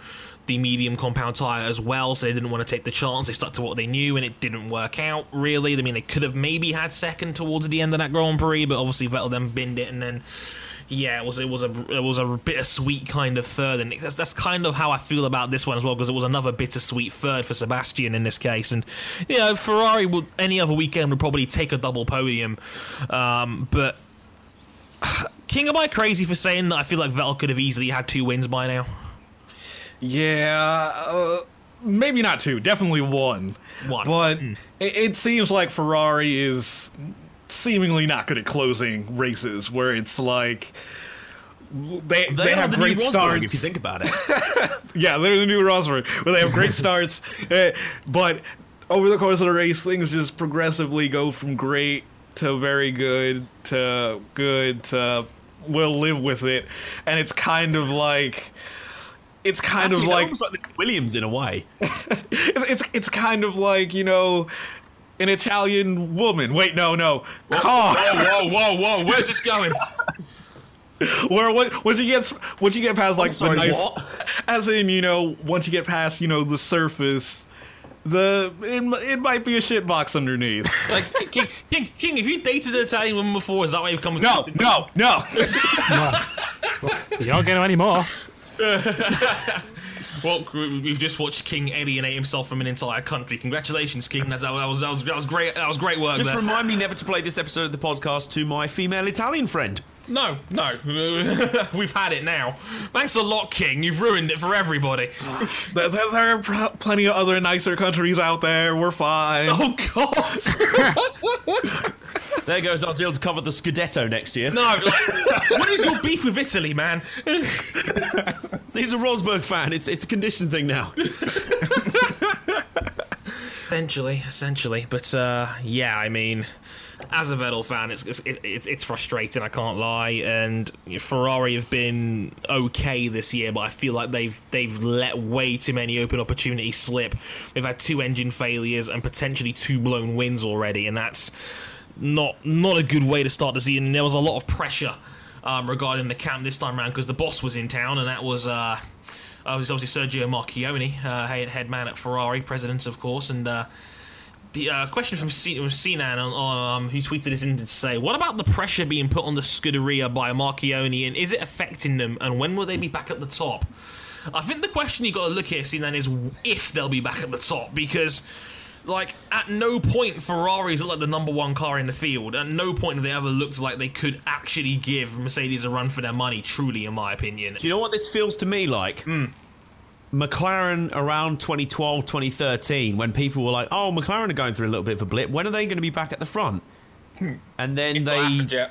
the medium compound tyre as well, so they didn't want to take the chance. They stuck to what they knew, and it didn't work out really. I mean, they could have maybe had second towards the end of that Grand Prix, but obviously Vettel then binned it, and then yeah, it was it was a it was a bittersweet kind of third, and that's that's kind of how I feel about this one as well, because it was another bittersweet third for Sebastian in this case, and you know Ferrari would any other weekend would probably take a double podium, um, but. King, am I crazy for saying that I feel like Vettel could have easily had two wins by now? Yeah, uh, maybe not two, definitely one. One. But it, it seems like Ferrari is seemingly not good at closing races, where it's like they they, They, have the great new starts. if you think about it. yeah, they're the new Rosberg, where they have great starts, eh, but over the course of the race, things just progressively go from great to very good to good to we'll live with it, and it's kind of like. It's kind Actually, of like like Williams in a way. it's, it's it's kind of like you know an Italian woman. Wait, no, no, car. Whoa, whoa, whoa, whoa! Where's this going? Where what, once you get once you get past like sorry, the nice, what? as in you know once you get past you know the surface, the it, it might be a shit box underneath. Like, King, King, King, have you dated an Italian woman before? Is that why you've come? No, no, no. You don't get any more. Well, we've just watched King alienate himself from an entire country. Congratulations, King. That's, that was that was that was great. That was great work. Just there. remind me never to play this episode of the podcast to my female Italian friend. No, no, we've had it now. Thanks a lot, King. You've ruined it for everybody. there, there- there are plenty of other nicer countries out there. We're fine. Oh God! There goes our deal to cover the Scudetto next year. No, like, what is your beef with Italy, man? He's a Rosberg fan. It's it's a condition thing now. Essentially, essentially, but uh, yeah, I mean, as a Vettel fan, it's it's, it's it's frustrating. I can't lie, and Ferrari have been okay this year, but I feel like they've they've let way too many open opportunities slip. They've had two engine failures and potentially two blown wins already, and that's not not a good way to start the season. There was a lot of pressure um, regarding the camp this time around because the boss was in town, and that was. Uh, uh, was obviously Sergio Marchionne, uh, head, man at Ferrari, president, of course, and uh, the uh, question from Sinan, um, who tweeted this in to say, "What about the pressure being put on the Scuderia by Marchionne, and is it affecting them? And when will they be back at the top?" I think the question you got to look at, Sinan, is if they'll be back at the top, because. Like at no point Ferraris look like the number one car in the field. At no point have they ever looked like they could actually give Mercedes a run for their money. Truly, in my opinion. Do you know what this feels to me like? Hmm. McLaren around 2012, 2013, when people were like, oh, McLaren are going through a little bit of a blip. When are they going to be back at the front? Hmm. And then they.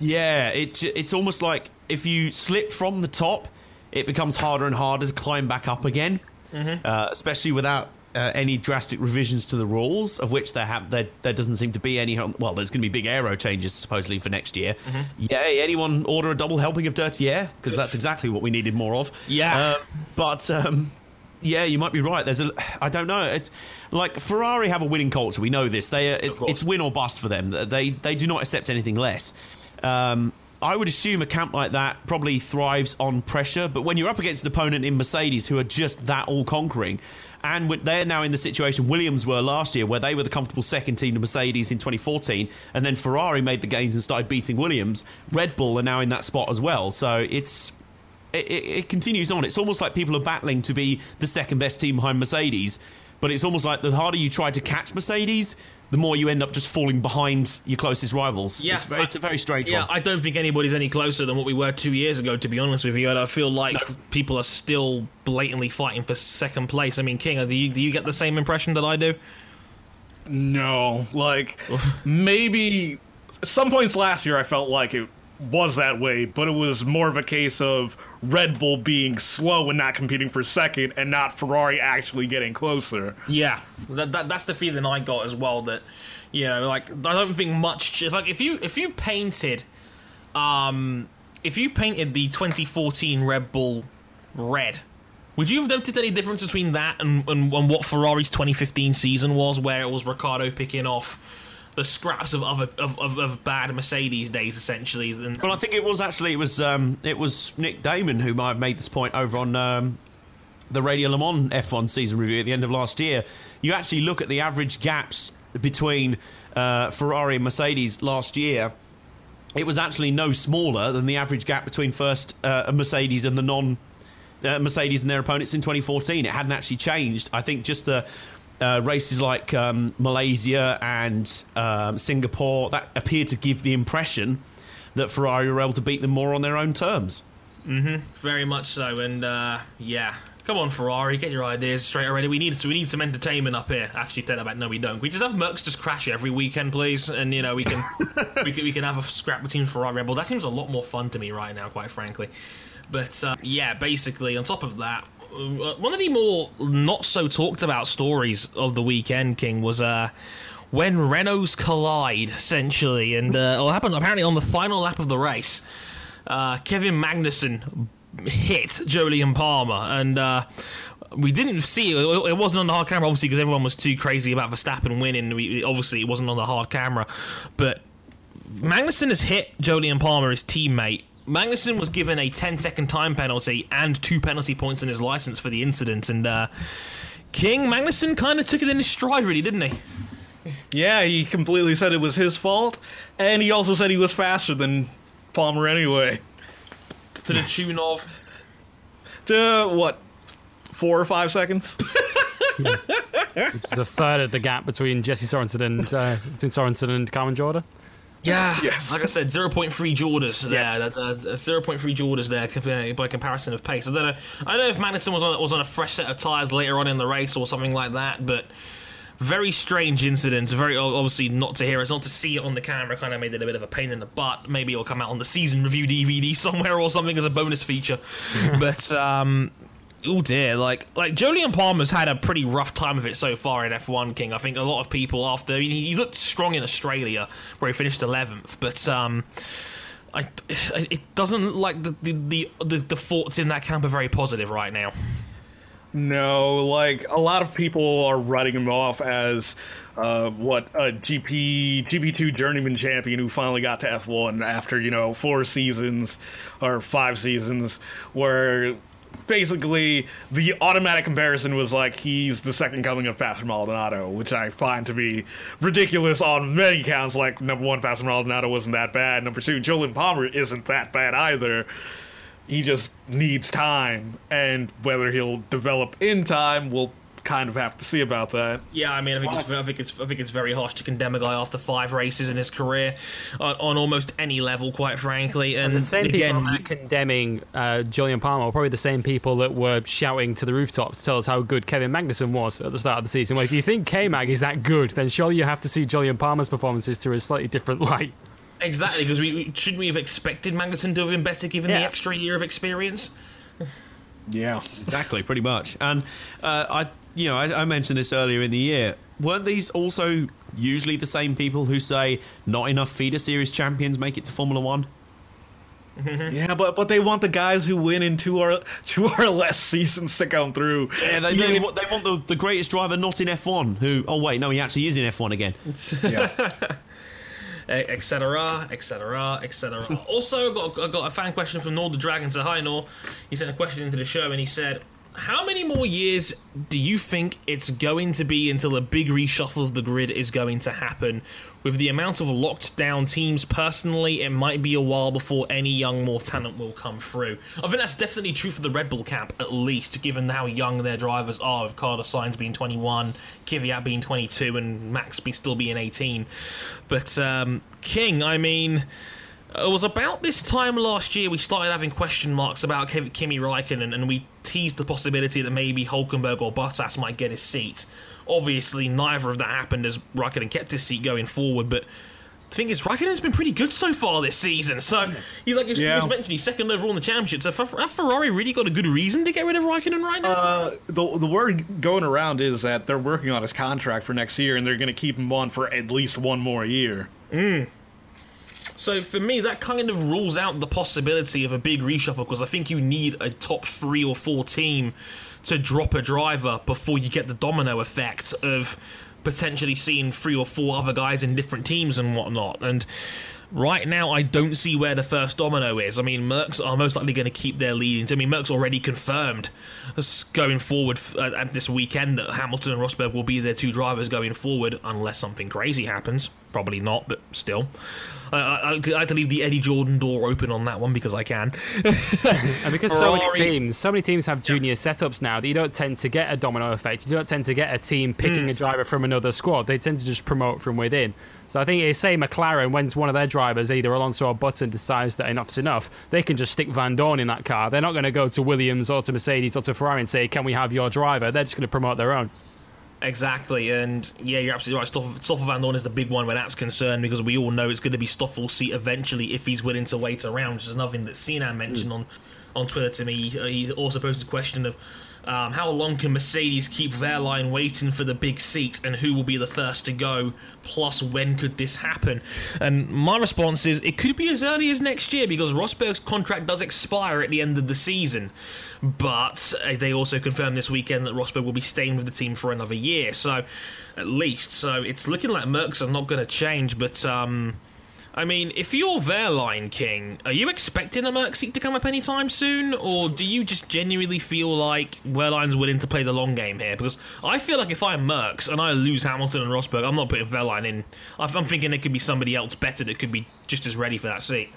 Yeah, it, it's almost like if you slip from the top, it becomes harder and harder to climb back up again, mm-hmm. uh, especially without uh, any drastic revisions to the rules, of which there have there, there doesn't seem to be any. Well, there's going to be big aero changes supposedly for next year. Yay! Anyone order a double helping of dirty air because that's exactly what we needed more of. Yeah. Uh, but um, yeah, you might be right. There's a, I don't know. It's like Ferrari have a winning culture. We know this. They, uh, it, it's win or bust for them. They, they do not accept anything less. Um, I would assume a camp like that probably thrives on pressure. But when you're up against an opponent in Mercedes who are just that all conquering, and they're now in the situation Williams were last year, where they were the comfortable second team to Mercedes in 2014, and then Ferrari made the gains and started beating Williams. Red Bull are now in that spot as well. So it's it, it, it continues on. It's almost like people are battling to be the second best team behind Mercedes, but it's almost like the harder you try to catch Mercedes, the more you end up just falling behind your closest rivals. Yeah, it's, very, it's a very strange Yeah, one. I don't think anybody's any closer than what we were two years ago. To be honest with you, and I feel like people are still blatantly fighting for second place. I mean, King, do you do you get the same impression that I do? No, like maybe some points last year I felt like it was that way, but it was more of a case of Red Bull being slow and not competing for second, and not Ferrari actually getting closer. Yeah, that, that that's the feeling I got as well. That you know, like I don't think much. Like if you if you painted, um, if you painted the 2014 Red Bull red. Would you have noticed any difference between that and, and, and what Ferrari's 2015 season was, where it was Ricciardo picking off the scraps of other of, of, of bad Mercedes days, essentially? And, Well, I think it was actually it was um, it was Nick Damon who might have made this point over on um, the Radio Le Mans F1 season review at the end of last year. You actually look at the average gaps between uh, Ferrari and Mercedes last year. It was actually no smaller than the average gap between first uh, Mercedes and the non uh, Mercedes and their opponents in 2014. It hadn't actually changed. I think just the uh, races like um, Malaysia and um, Singapore that appeared to give the impression that Ferrari were able to beat them more on their own terms. Mhm, Very much so, and uh, yeah. Come on, Ferrari, get your ideas straight already. We need we need some entertainment up here. Actually, take that back. No, we don't. We just have Mercs just crash every weekend, please, and you know we can we can we can have a scrap between Ferrari Bull. That seems a lot more fun to me right now, quite frankly. But uh, yeah, basically, on top of that, one of the more not so talked about stories of the weekend, King, was uh, when Renaults collide, essentially, and uh, what happened apparently on the final lap of the race. Uh, Kevin Magnussen hit Jolyon Palmer, and uh, we didn't see it. It wasn't on the hard camera, obviously, because everyone was too crazy about Verstappen winning. We, obviously, it wasn't on the hard camera. But Magnussen has hit Jolyon Palmer, his teammate. Magnussen was given a 10 second time penalty and two penalty points in his license for the incident. And uh, King Magnussen kind of took it in his stride, really, didn't he? Yeah, he completely said it was his fault, and he also said he was faster than Palmer anyway. To the tune of. To what, four or five seconds? the third of the gap between Jesse Sorensen and uh, between Sorensen and Carmen Jorda. Yeah, Yes. like I said, 0.3 Jorders there. Yes. That's, uh, 0.3 Jorders there by comparison of pace. I don't know. I don't know if Magnussen was on was on a fresh set of tires later on in the race or something like that, but very strange incident. Very obviously not to hear it, not to see it on the camera. Kind of made it a bit of a pain in the butt. Maybe it'll come out on the season review DVD somewhere or something as a bonus feature. but um, oh dear, like like Jolyon Palmer's had a pretty rough time of it so far in F1 King. I think a lot of people after I mean, he looked strong in Australia where he finished 11th, but um, I, it doesn't like the the, the the the thoughts in that camp are very positive right now. No, like a lot of people are writing him off as uh, what a GP GP2 journeyman champion who finally got to F1 after you know four seasons or five seasons, where basically the automatic comparison was like he's the second coming of Pastor Maldonado, which I find to be ridiculous on many counts. Like number one, Pastor Maldonado wasn't that bad. Number two, Jolyon Palmer isn't that bad either he just needs time, and whether he'll develop in time, we'll kind of have to see about that. Yeah, I mean, I think, it's, I think it's I think it's very harsh to condemn a guy after five races in his career on, on almost any level, quite frankly. And The same again, people that are condemning uh, Jolyon Palmer are probably the same people that were shouting to the rooftops to tell us how good Kevin Magnussen was at the start of the season. Well, if you think K-Mag is that good, then surely you have to see Jolyon Palmer's performances through a slightly different light. exactly because we, we shouldn't we have expected Magnussen to have been better given the extra year of experience. Yeah. Exactly, pretty much. And uh, I, you know, I, I mentioned this earlier in the year. Weren't these also usually the same people who say not enough feeder series champions make it to Formula One? Mm-hmm. Yeah, but but they want the guys who win in two or two or less seasons to come through. Yeah, they, they, want- they want the, the greatest driver not in F1. Who? Oh wait, no, he actually is in F1 again. yeah. etc., etc., etc. Also, I got, I got a fan question from Nor the Dragon. So, hi, Nor. He sent a question into the show and he said, How many more years do you think it's going to be until a big reshuffle of the grid is going to happen? With the amount of locked down teams, personally, it might be a while before any young, more talent will come through. I think that's definitely true for the Red Bull camp, at least, given how young their drivers are, with Carlos Sainz being 21, Kvyat being 22, and Max be still being 18. But um, King, I mean, it was about this time last year we started having question marks about Kim- Kimi Räikkönen, and we teased the possibility that maybe Hulkenberg or Bottas might get his seat. Obviously, neither of that happened as Raikkonen kept his seat going forward, but. The thing is, Raikkonen's been pretty good so far this season. So, he like you Yeah. was mentioned, he's second overall in the championship. So, have Ferrari really got a good reason to get rid of Raikkonen right now? Uh, the the word going around is that they're working on his contract for next year, and they're going to keep him on for at least one more year. So for me, that kind of rules out the possibility of a big reshuffle because I think you need a top three or four team to drop a driver before you get the domino effect of potentially seeing three or four other guys in different teams and whatnot. And right now, I don't see where the first domino is. I mean, Mercs are most likely going to keep their lead. I mean, Mercs already confirmed going forward at this weekend that Hamilton and Rosberg will be their two drivers going forward, unless something crazy happens. Probably not, but still. I, I, I had to leave the Eddie Jordan door open on that one because I can. And because so many teams, so many teams have junior setups now that you don't tend to get a domino effect. You don't tend to get a team picking hmm. a driver from another squad. They tend to just promote from within. So I think, eh, say McLaren, when one of their drivers, either Alonso or Button, decides that enough's enough, they can just stick Vandoorne in that car. They're not going to go to Williams or to Mercedes or to Ferrari and say, "Can we have your driver?" They're just going to promote their own. Exactly, and yeah, you're absolutely right. Stoffel, Stoffel Vandoorne is the big one where that's concerned because we all know it's going to be Stoffel's seat eventually if he's willing to wait around, which is another thing that Sinan mentioned on, on Twitter to me. Uh, he also posed a question of Um, how long can Mercedes keep Wehrlein waiting for the big seat, and who will be the first to go? Plus, when could this happen? And my response is it could be as early as next year because Rosberg's contract does expire at the end of the season. But uh, they also confirmed this weekend that Rosberg will be staying with the team for another year, so at least. So it's looking like Mercs are not going to change, but. Um, I mean, if you're Wehrlein king, are you expecting a Merc seat to come up anytime soon, or do you just genuinely feel like Wehrlein's willing to play the long game here? Because I feel like if I'm Mercs and I lose Hamilton and Rosberg, I'm not putting Wehrlein in. I'm thinking there could be somebody else better that could be just as ready for that seat.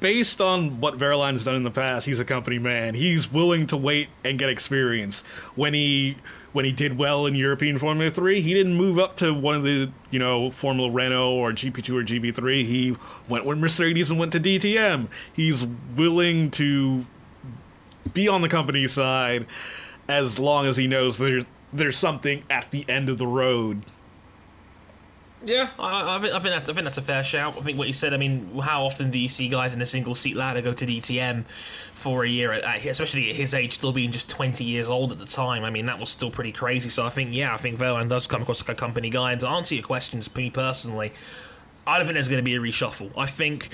Based on what Wehrlein's done in the past, he's a company man. He's willing to wait and get experience. When he when he did well in European Formula 3, he didn't move up to one of the, you know, Formula Renault or GP2 or GP3. He went with Mercedes and went to DTM. He's willing to be on the company side as long as he knows there, there's something at the end of the road. Yeah, I, I, think, I think that's I think that's a fair shout. I think what you said. I mean, how often do you see guys in a single seat ladder go to DTM for a year, at, especially at his age, still being just twenty years old at the time? I mean, that was still pretty crazy. So I think, yeah, I think Wehrlein does come across like a company guy. And to answer your questions, me personally, I don't think there's going to be a reshuffle. I think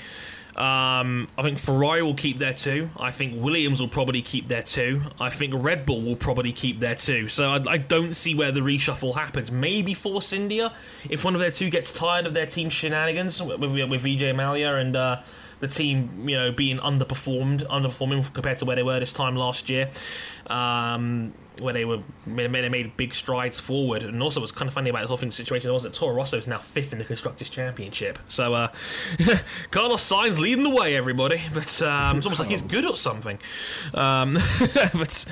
um, I think Ferrari will keep their two. I think Williams will probably keep their two. I think Red Bull will probably keep their two. So I, I don't see where the reshuffle happens. Maybe Force India, if one of their two gets tired of their team shenanigans with, with, with Mallya and uh, the team, you know, being underperformed, underperforming compared to where they were this time last year. Um, where they were they made big strides forward. And also, what's kind of funny about the whole thing situation was that Toro Rosso is now fifth in the constructors' championship. So uh, Carlos Sainz leading the way, everybody. But um, it's almost like he's good at something. Um, but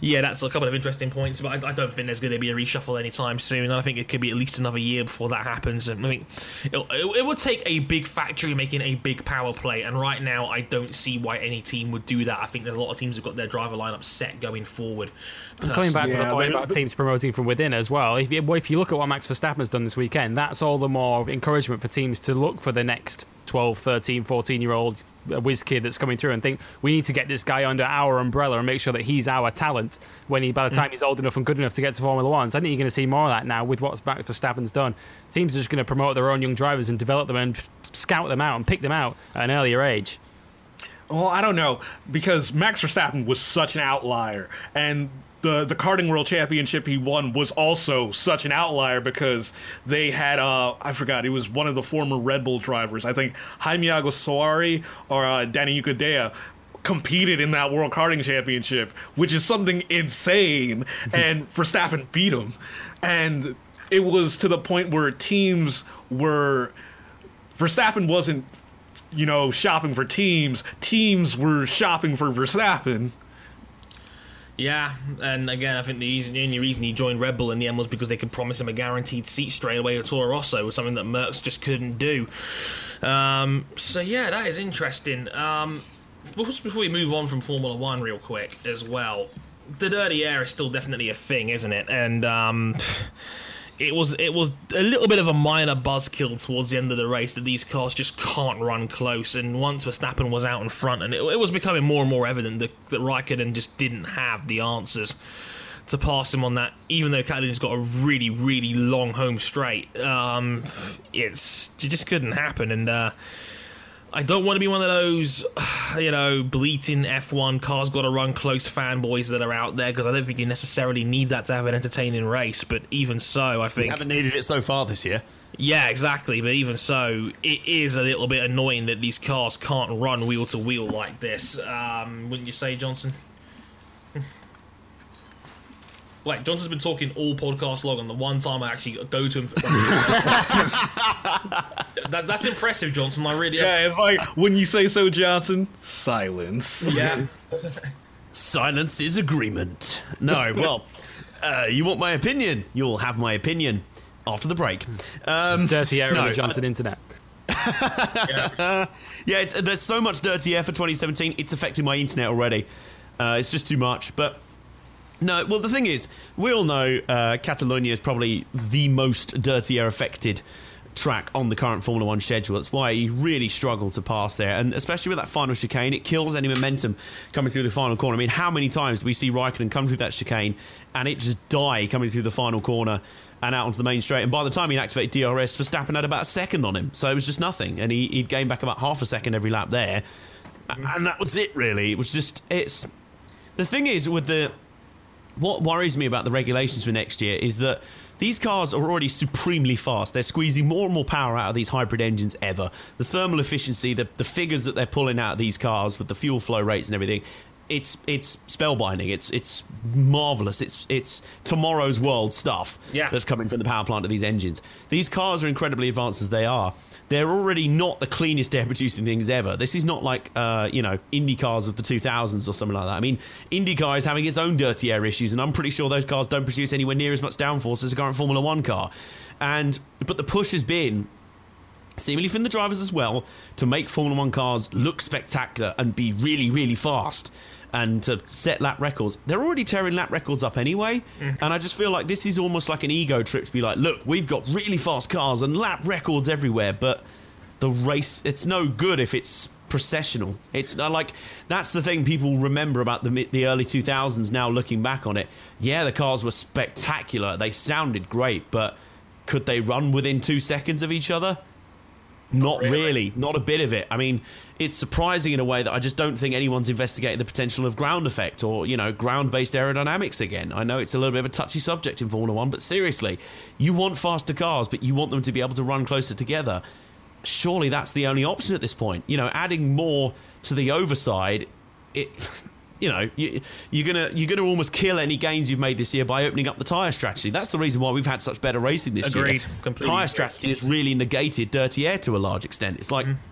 yeah, that's a couple of interesting points. But I, I don't think there's going to be a reshuffle anytime soon. I think it could be at least another year before that happens. And I mean, it, it, it would take a big factory making a big power play. And right now, I don't see why any team would do that. I think there's a lot of teams have got their driver lineup set going forward. Coming back to the point about teams promoting from within as well, if you, if you look at what Max Verstappen has done this weekend, that's all the more encouragement for teams to look for the next 12, 13, 14 year old whiz kid that's coming through and think we need to get this guy under our umbrella and make sure that he's our talent when he, by the mm. time he's old enough and good enough to get to Formula One. So I think you're going to see more of that now with what Max Verstappen's done. Teams are just going to promote their own young drivers and develop them and scout them out and pick them out at an earlier age. Well, I don't know because Max Verstappen was such an outlier, and the the karting world championship he won was also such an outlier because they had uh I forgot it was one of the former Red Bull drivers. I think Jaime Alguersuari or uh, Danny Ukadea competed in that world karting championship which is something insane and Verstappen beat him. And it was to the point where teams were Verstappen wasn't you know shopping for teams. Teams were shopping for Verstappen Yeah, and again, I think the only reason he joined Red Bull in the end was because they could promise him a guaranteed seat straight away at Toro Rosso, was something that Mercs just couldn't do. Um, so yeah, that is interesting. Um, before we move on from Formula One, real quick as well, the dirty air is still definitely a thing, isn't it? And um, it was it was a little bit of a minor buzzkill towards the end of the race that these cars just can't run close. And once Verstappen was out in front, and it, it was becoming more and more evident that, that Raikkonen just didn't have the answers to pass him on that. Even though Catalunya's got a really really long home straight, um, it's it just couldn't happen. And uh, I don't want to be one of those, you know, bleating F1 cars got to run close fanboys that are out there because I don't think you necessarily need that to have an entertaining race. But even so, I We think haven't needed it so far this year. yeah, exactly. But even so, it is a little bit annoying that these cars can't run wheel to wheel like this. Um, wouldn't you say, Johnson? Like Johnson's been talking all podcast long, and the one time I actually go to him, for that, that's impressive, Johnson. I really yeah it's like when you say so Johnson silence yeah. Silence is agreement. No, well, uh, you want my opinion? You'll have my opinion after the break. Um, Dirty air no, on the Johnson internet. yeah, it's, there's so much dirty air for 2017. It's affecting my internet already. Uh, it's just too much. But no, well, the thing is, we all know uh, Catalonia is probably the most dirty air affected track on the current Formula One schedule. That's why he really struggled to pass there, and especially with that final chicane, it kills any momentum coming through the final corner. I mean, how many times do we see Raikkonen come through that chicane and it just die coming through the final corner and out onto the main straight? And by the time he activated DRS, Verstappen had about a second on him, so it was just nothing, and he, he'd gain back about half a second every lap there, and that was it. Really, it was just it's. The thing is with the what worries me about the regulations for next year is that these cars are already supremely fast. They're squeezing more and more power out of these hybrid engines ever. The thermal efficiency, the, the figures that they're pulling out of these cars with the fuel flow rates and everything, it's it's spellbinding. It's it's marvelous. It's it's tomorrow's world stuff Yeah. that's coming from the power plant of these engines. These cars are incredibly advanced as they are. They're already not the cleanest air producing things ever. This is not like uh, you know Indy cars of the 2000s or something like that. I mean, IndyCar is having its own dirty air issues, and I'm pretty sure those cars don't produce anywhere near as much downforce as a current Formula One car. And but the push has been seemingly from the drivers as well, to make Formula One cars look spectacular and be really, really fast and to set lap records. They're already tearing lap records up anyway, mm. and I just feel like this is almost like an ego trip to be like, look, we've got really fast cars and lap records everywhere, but the race, it's no good if it's processional. It's not like that's the thing people remember about the the early 2000s now looking back on it. Yeah, the cars were spectacular. They sounded great, but could they run within 2 seconds of each other? Not really. Not a bit of it. I mean, it's surprising in a way that I just don't think anyone's investigated the potential of ground effect or, you know, ground based aerodynamics again. I know it's a little bit of a touchy subject in Formula One, but seriously, you want faster cars, but you want them to be able to run closer together. Surely that's the only option at this point. You know, adding more to the overside, it. You know, you, you're gonna you're gonna almost kill any gains you've made this year by opening up the tire strategy. That's the reason why we've had such better racing this Agreed. year. Completely Tire strategy has really negated dirty air to a large extent. It's like mm-hmm.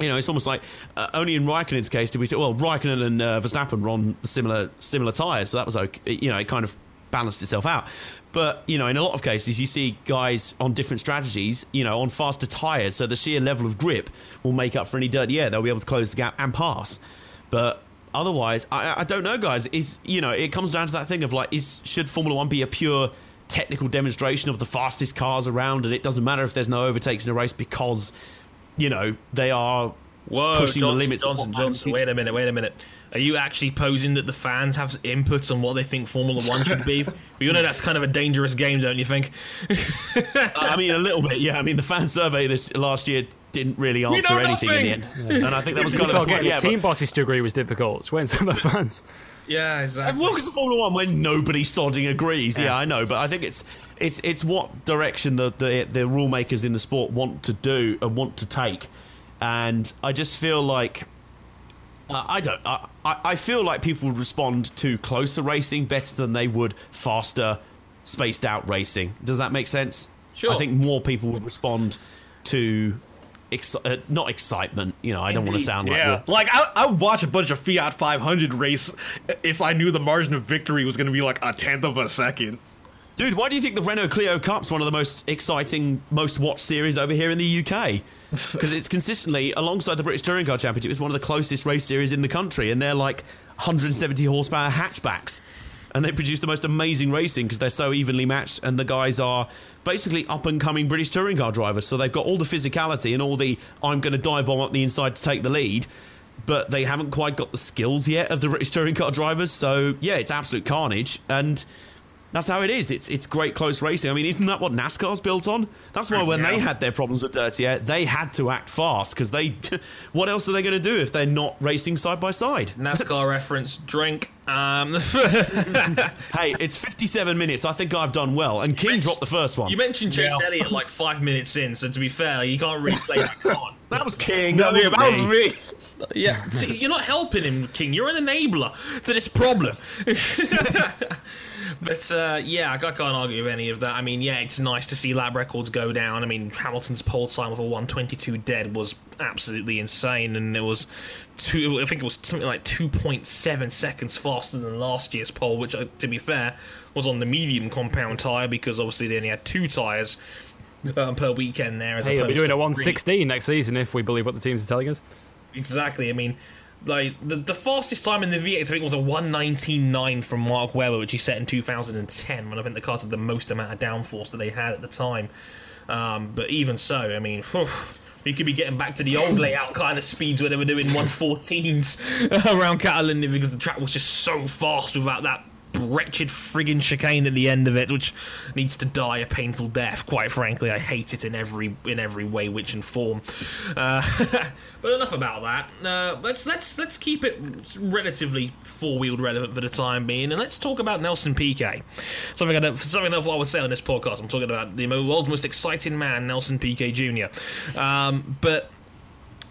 You know, it's almost like uh, only in Raikkonen's case did we say, well, Raikkonen and uh, Verstappen were on similar similar tires, so that was okay. You know, it kind of balanced itself out. But you know, in a lot of cases, you see guys on different strategies, you know, on faster tires, so the sheer level of grip will make up for any dirt. Yeah, They'll be able to close the gap and pass. But otherwise, I, I don't know, guys. Is you know, it comes down to that thing of like, is should Formula One be a pure technical demonstration of the fastest cars around, and it doesn't matter if there's no overtakes in a race because you know they are Whoa, pushing Johnson, the limits. Johnson, Johnson, wait a minute, wait a minute. Are you actually posing that the fans have inputs on what they think Formula One should be? you know that's kind of a dangerous game, don't you think? Uh, I mean, a little bit, yeah. I mean, the fan survey this last year didn't really answer anything in the end, and I think that was kind of the getting Yeah, team bosses to agree was difficult. It's when some of the fans. yeah, exactly. well, because of Formula One, when nobody sodding agrees, yeah. I know, but I think it's it's it's what direction the the, the rule makers in the sport want to do and want to take, and I just feel like. Uh, I don't. I, I I feel like people would respond to closer racing better than they would faster, spaced out racing. Does that make sense? Sure. I think more people would respond to, exci- uh, not excitement. You know, I don't want to Indeed. sound like Yeah, the- like I, I would watch a bunch of Fiat 500 race if I knew the margin of victory was going to be like a tenth of a second. Dude, why do you think the Renault Clio Cup's one of the most exciting, most watched series over here in the UK? Because it's consistently, alongside the British Touring Car Championship, it's one of the closest race series in the country, and they're like 170 horsepower hatchbacks. And they produce the most amazing racing because they're so evenly matched, and the guys are basically up and coming British touring car drivers. So they've got all the physicality and all the I'm going to dive bomb up the inside to take the lead, but they haven't quite got the skills yet of the British touring car drivers. So yeah, it's absolute carnage. And that's how it is. It's it's great close racing. I mean, isn't that what NASCAR's built on? That's why when they had their problems with dirty air, they had to act fast because they. what else are they going to do if they're not racing side by side? NASCAR reference, drink. Um, hey, it's 57 minutes. I think I've done well. And King dropped the first one. you mentioned Chase Elliott like five minutes in, so to be fair, you can't really play that card. that was King. That, That, that was was me. Yeah, See, you're not helping him, King. You're an enabler to this problem. But uh, yeah, I can't argue with any of that. I mean, yeah, it's nice to see lab records go down. I mean, Hamilton's pole time of a 122 dead was absolutely insane, and it was two. I think it was something like 2.7 seconds faster than last year's pole, which, uh, to be fair, was on the medium compound tire because obviously they only had two tires. Um, per weekend there, as Hey, he'll be doing a three. 116 next season if we believe what the teams are telling us. Exactly. I mean, like the the fastest time in the V8 I think was a 119.9 from Mark Webber, which he set in 2010 when I think the cars had the most amount of downforce that they had at the time. Um, but even so, I mean, we could be getting back to the old layout kind of speeds where they were doing 114s around Catalunya because the track was just so fast without that wretched friggin' chicane at the end of it, which needs to die a painful death. Quite frankly, I hate it in every in every way, which and form. Uh, but enough about that. Uh, let's let's let's keep it relatively four wheeled relevant for the time being, and let's talk about Nelson Piquet. Something I don't, something enough I say on this podcast. I'm talking about the world's most exciting man, Nelson Piquet Jr. Um, but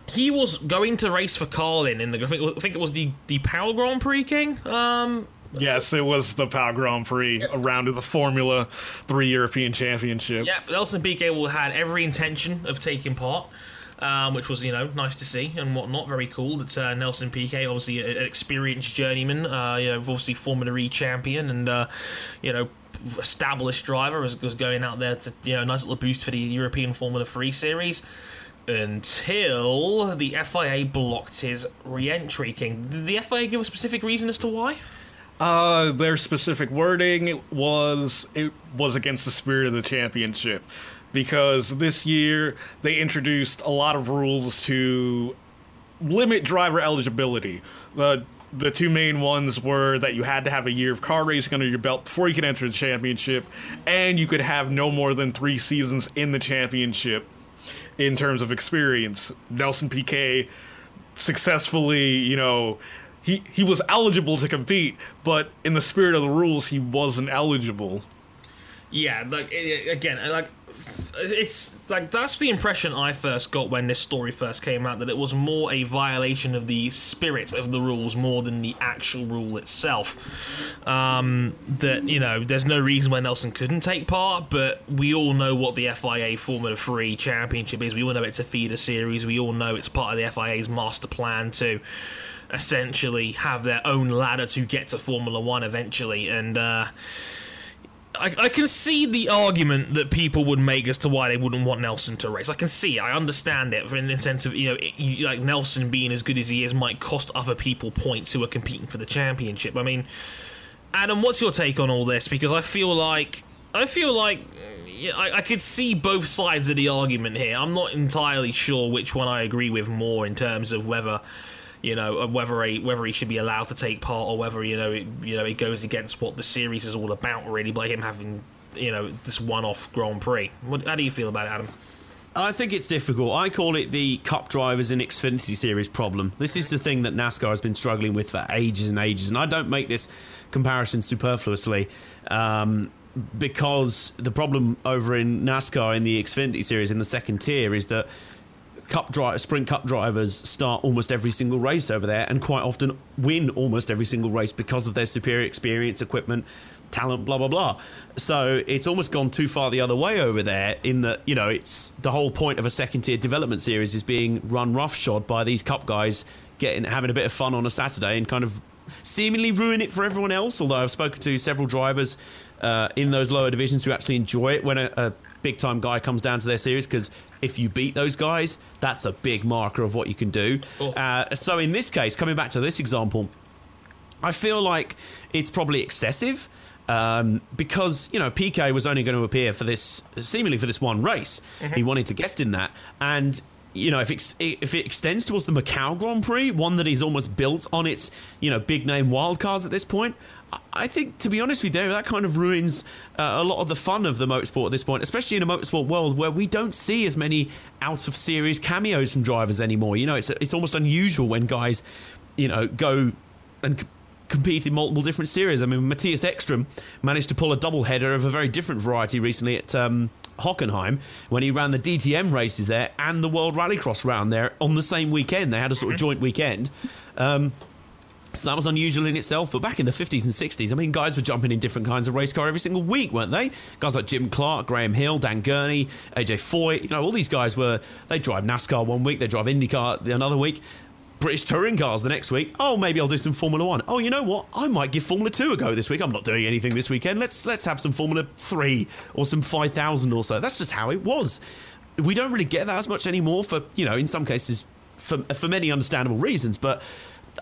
he was going to race for Carlin in the I think, it was the the Pau Grand Prix King. Um, Yes, it was the Pau Grand Prix, a round of the Formula 3 European Championship. Yeah, Nelson Piquet will had every intention of taking part. Um, which was, you know, nice to see and whatnot. Very cool that uh, Nelson Piquet, obviously an experienced journeyman, uh, you know, obviously Formula E champion and, uh, you know, established driver, was, was going out there to, you know, nice little boost for the European Formula 3 series until the FIA blocked his re-entry. King, did the FIA give a specific reason as to why? Uh, their specific wording was it was against the spirit of the championship because this year they introduced a lot of rules to limit driver eligibility. The the two main ones were that you had to have a year of car racing under your belt before you could enter the championship, and you could have no more than three seasons in the championship in terms of experience. Nelson Piquet successfully, you know, he he was eligible to compete, but in the spirit of the rules, he wasn't eligible. Yeah, like eh, eh, again, eh, like it's like that's the impression I first got when this story first came out that it was more a violation of the spirit of the rules more than the actual rule itself. Um, that you know, there's no reason why Nelson couldn't take part, but we all know what the FIA Formula Three Championship is. We all know it's a feeder series. We all know it's part of the FIA's master plan to essentially have their own ladder to get to Formula One eventually, and. Uh, I, I, can see the argument that people would make as to why they wouldn't want Nelson to race. I can see, it. I understand it, in the sense of you know, it, you, like Nelson being as good as he is might cost other people points who are competing for the championship. I mean, Adam, what's your take on all this? Because I feel like I feel like yeah, I, I could see both sides of the argument here. I'm not entirely sure which one I agree with more in terms of whether you know whether he whether he should be allowed to take part or whether you know it, you know it goes against what the series is all about really by him having you know this one-off Grand Prix. What, how do you feel about it, Adam? I think it's difficult. I call it the Cup Drivers in Xfinity Series problem. This is the thing that NASCAR has been struggling with for ages and ages, and I don't make this comparison superfluously. Um, because the problem over in NASCAR in the Xfinity Series in the second tier is that cup drive, sprint cup drivers start almost every single race over there and quite often win almost every single race because of their superior experience, equipment, talent, blah blah blah. So it's almost gone too far the other way over there. In that you know, it's the whole point of a second tier development series is being run roughshod by these cup guys, getting having a bit of fun on a Saturday and kind of seemingly ruin it for everyone else. Although I've spoken to several drivers uh, in those lower divisions who actually enjoy it when a, a big time guy comes down to their series because if you beat those guys, that's a big marker of what you can do. Cool. Uh, so in this case, coming back to this example, I feel like it's probably excessive. Um, because you know Piquet was only going to appear for this seemingly for this one race. Mm-hmm. He wanted to guest in that, and you know if it, if it extends towards the Macau Grand Prix, one that is almost built on its you know big name wildcards at this point, I think, to be honest with you, that kind of ruins uh, a lot of the fun of the motorsport at this point, especially in a motorsport world where we don't see as many out of series cameos from drivers anymore. You know, it's it's almost unusual when guys, you know, go and c- compete in multiple different series. I mean, Mattias Ekstrom managed to pull a double header of a very different variety recently at. Um, Hockenheim when he ran the DTM races there and the World Rallycross round there on the same weekend. They had a sort of mm-hmm. joint weekend. Um, so that was unusual in itself. But back in the 50s and 60s, I mean, guys were jumping in different kinds of race car every single week, weren't they? Guys like Jim Clark, Graham Hill, Dan Gurney, AJ Foyt, you know, all these guys were, they drive NASCAR one week, they drive IndyCar another week. British touring cars the next week. Oh, maybe I'll do some Formula One. Oh, you know what? I might give Formula Two a go this week. I'm not doing anything this weekend. Let's let's have some Formula Three or some five thousand or so. That's just how it was. We don't really get that as much anymore. For you know, in some cases, for for many understandable reasons. But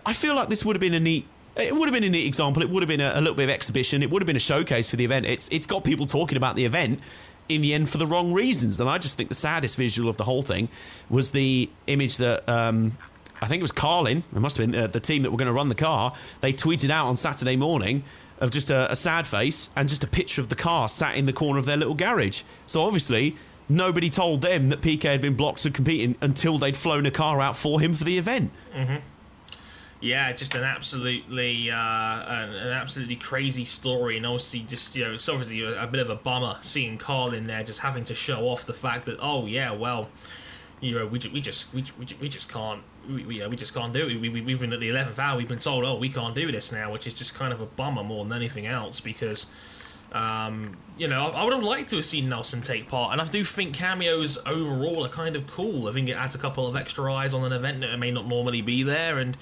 I feel like this would have been a neat it would have been a neat example. It would have been a, a, little bit of exhibition. It would have been a showcase for the event. It's it's got people talking about the event. in the end for the wrong reasons. And I just think the saddest visual of the whole thing was the image that um, I think it was Carlin, it must have been uh, the team that were going to run the car. They tweeted out on Saturday morning of just a, a sad face and just a picture of the car sat in the corner of their little garage. So obviously. Nobody told them that Piquet had been blocked from competing until they'd flown a car out for him for the event. Yeah, just an absolutely, uh, an, an absolutely crazy story, and obviously, just you know, it's obviously a, bit of a bummer seeing Carl in there, just having to show off the fact that, oh yeah, well, you know, we, we just we, we, we just can't we, we, yeah, we just can't do it. We, we, we've been at the eleventh hour. We've been told, oh, we can't do this now, which is just kind of a bummer more than anything else because. Um, you know, I, I would have liked to have seen Nelson take part, and I do think cameos overall are kind of cool. I think it adds a couple of extra eyes on an event that may not normally be there, and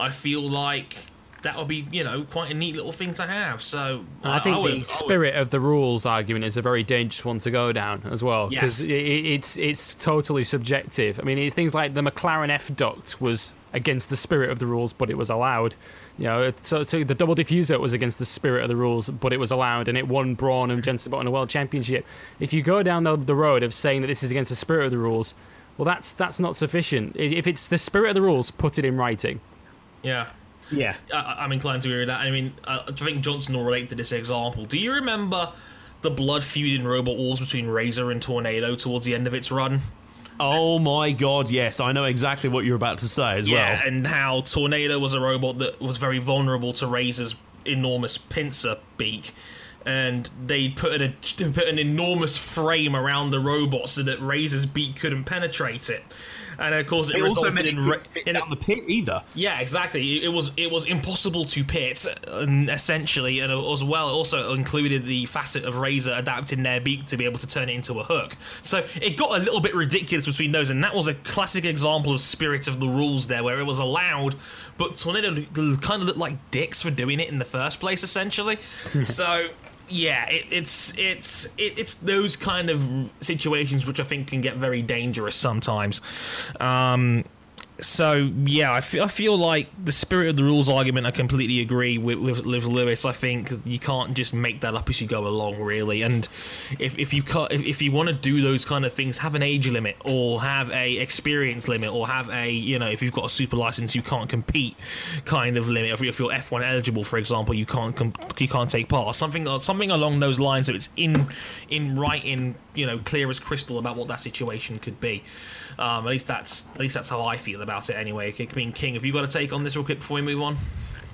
I feel like that would be, you know, quite a neat little thing to have. So I think would- I the would- spirit of the rules argument is a very dangerous one to go down as well because Yes. it's it's totally subjective. I mean, it's things like the McLaren F duct was against the spirit of the rules, but it was allowed. You know, so so the double diffuser was against the spirit of the rules, but it was allowed, and it won Brawn and Jensen Button a world championship. If you go down the, the road of saying that this is against the spirit of the rules, well, that's that's not sufficient. If it's the spirit of the rules, put it in writing. Yeah. Yeah. I, I'm inclined to agree with that. I mean, uh, I think Johnson will relate to this example. Do you remember the blood feud in Robot Wars between Razor and Tornado towards the end of its run? Oh my god, yes, I know exactly what you're about to say as Yeah, well. and how Tornado was a robot that was very vulnerable to Razor's enormous pincer beak. And they put, put an enormous frame around the robot so that Razor's beak couldn't penetrate it. And of course, it, It also resulted meant it in, ra- in down the pit either. Yeah, exactly. It it was it was impossible to pit, um, essentially, and as well it also included the facet of Razor adapting their beak to be able to turn it into a hook. So it got a little bit ridiculous between those, and that was a classic example of spirit of the rules there, where it was allowed, but Tornado kind of looked like dicks for doing it in the first place, essentially. so. Yeah, it, it's it's it, it's those kind of situations which I think can get very dangerous sometimes. Um, so yeah, I feel, I feel like the spirit of the rules argument. I completely agree with, with, Lewis. I think you can't just make that up as you go along, really. And if, if you cut, if, if you want to do those kind of things, have an age limit or have a experience limit or have a you know if you've got a super license you can't compete kind of limit. If, you're F1 eligible, for example, you can't you can't take part. Something something along those lines. So it's in in writing, you know, clear as crystal about what that situation could be. Um, at least that's at least that's how I feel about it anyway. I mean, King, have you got a take on this real quick before we move on?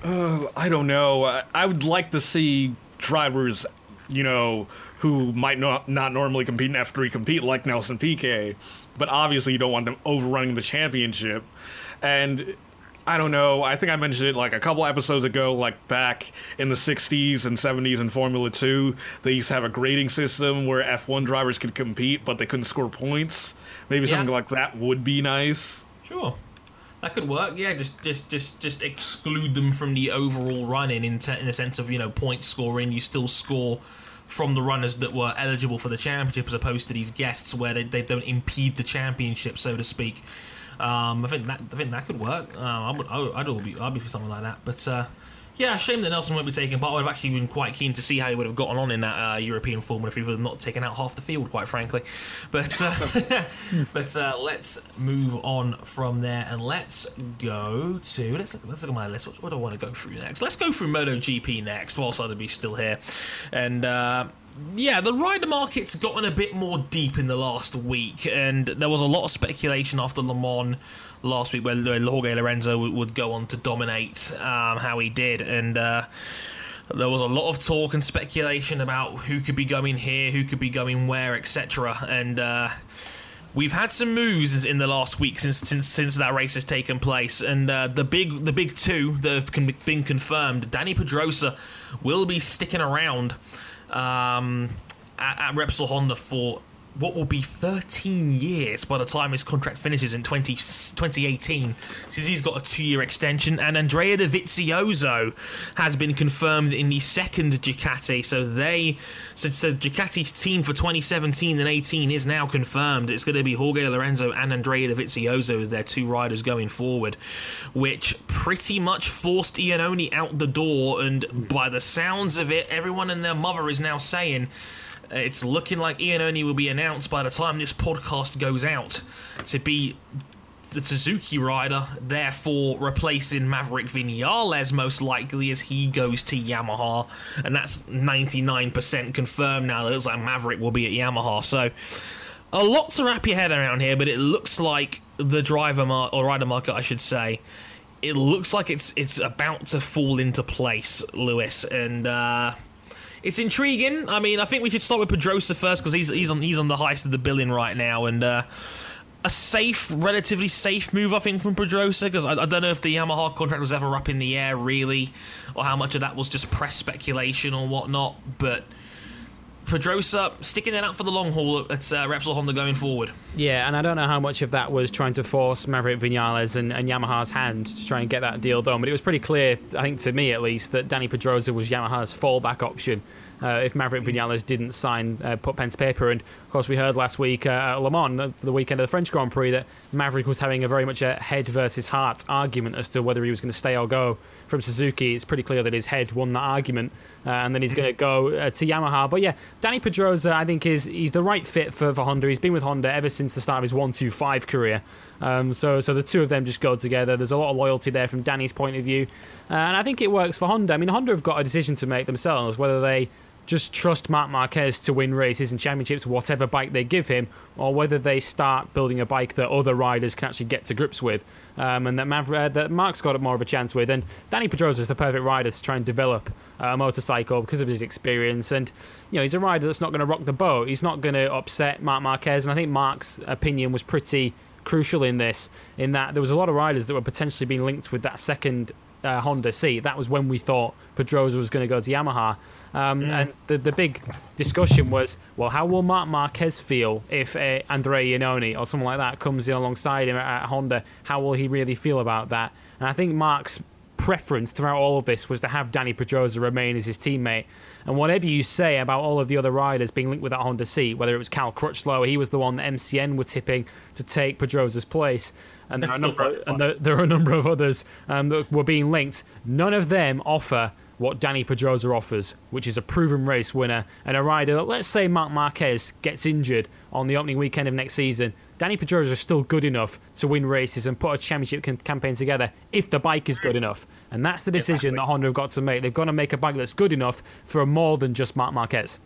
I don't know. I, I would like to see drivers, you know, who might not not normally compete in F3 compete like Nelson Piquet, but obviously you don't want them overrunning the championship. And I don't know. I think I mentioned it like a couple episodes ago, like back in the 60s and 70s in Formula 2, they used to have a grading system where F1 drivers could compete, but they couldn't score points. Maybe something like that would be nice. Sure. That could work, yeah. Just, just, just, just exclude them from the overall running in, te- in a sense of you know point scoring. You still score from the runners that were eligible for the championship, as opposed to these guests where they, they don't impede the championship, so to speak. Um, I think that I think that could work. Uh, I would, I would, I'd all be, I'd be for something like that. But uh, yeah, shame that Nelson won't be taking part. I would have actually been quite keen to see how he would have gotten on in that uh, European Formula if he would have not taken out half the field, quite frankly. But uh, but uh, let's move on from there and let's go to let's look, let's look at my list. What, what do I want to go through next? Let's go through MotoGP next, whilst I'd be still here, and. Uh, yeah, the rider market's gotten a bit more deep in the last week, and there was a lot of speculation after Le Mans last week where Jorge Lorenzo would, go on to dominate um, how he did, and uh, there was a lot of talk and speculation about who could be going here, who could be going where, etc. And uh, we've had some moves in the last week since since since that race has taken place, and uh, the big the big two that have been confirmed. Dani Pedrosa will be sticking around um, at, at Repsol Honda for what will be 13 years by the time his contract finishes in 20, 2018, since he's got a two-year extension. And Andrea Dovizioso has been confirmed in the second Ducati. So they, so, so Ducati's team for 2017 and 18 is now confirmed. It's going to be Jorge Lorenzo and Andrea Dovizioso as their two riders going forward, which pretty much forced Iannone out the door. And by the sounds of it, everyone and their mother is now saying It's looking like Iannone will be announced by the time this podcast goes out to be the Suzuki rider, therefore replacing Maverick Vinales most likely as he goes to Yamaha, and that's 99% confirmed now. It looks like Maverick will be at Yamaha. So a lot to wrap your head around here, but it looks like the driver mar- or rider market, I should say, it looks like it's it's about to fall into place, Lewis, and. uh it's intriguing. I mean, I think we should start with Pedrosa first because he's he's on he's on the highest of the billing right now, and uh, a safe, relatively safe move, I think, from Pedrosa because I, I, don't know if the Yamaha contract was ever up in the air really, or how much of that was just press speculation or whatnot. But Pedrosa sticking it out for the long haul at uh, Repsol Honda going forward. Yeah, and I don't know how much of that was trying to force Maverick Vinales and, and Yamaha's hand to try and get that deal done. But it was pretty clear, I think to me at least, that Dani Pedrosa was Yamaha's fallback option uh, if Maverick Vinales didn't sign, uh, put pen to paper. And course, we heard last week uh, at Le Mans, the, the, weekend of the French Grand Prix, that Maverick was having a very much a head versus heart argument as to whether he was going to stay or go from Suzuki. It's pretty clear that his head won that argument, uh, and then he's going to go uh, to Yamaha. But yeah, Dani Pedrosa, I think, is he's the right fit for, for Honda. He's been with Honda ever since the start of his one-two-five career. Um, so, so the two of them just go together. There's a lot of loyalty there from Dani's point of view, uh, and I think it works for Honda. I mean, Honda have got a decision to make themselves whether they just trust Marc Marquez to win races and championships, whatever bike they give him, or whether they start building a bike that other riders can actually get to grips with, um, and that, Mav- uh, that Marc's got more of a chance with. And Dani Pedrosa is the perfect rider to try and develop a motorcycle because of his experience. And you know, he's a rider that's not going to rock the boat. He's not going to upset Marc Marquez. And I think Mark's opinion was pretty crucial in this, in that there was a lot of riders that were potentially being linked with that second uh, Honda seat. That was when we thought Pedrosa was going to go to Yamaha. Um, mm. And the, the big discussion was, well, how will Marc Marquez feel if uh, Andrea Iannone or someone like that comes in alongside him at, at Honda? How will he really feel about that? And I think Marc's preference throughout all of this was to have Dani Pedrosa remain as his teammate. And whatever you say about all of the other riders being linked with that Honda seat, whether it was Cal Crutchlow, he was the one that MCN were tipping to take Pedrosa's place, and there, are a, number, and there, there are a number of others um, that were being linked. None of them offer what Dani Pedrosa offers, which is a proven race winner and a rider. Let's say Marc Marquez gets injured on the opening weekend of next season. Dani Pedrosa is still good enough to win races and put a championship campaign together if the bike is good enough. And that's the decision exactly. that Honda have got to make. They've got to make a bike that's good enough for more than just Marc Marquez.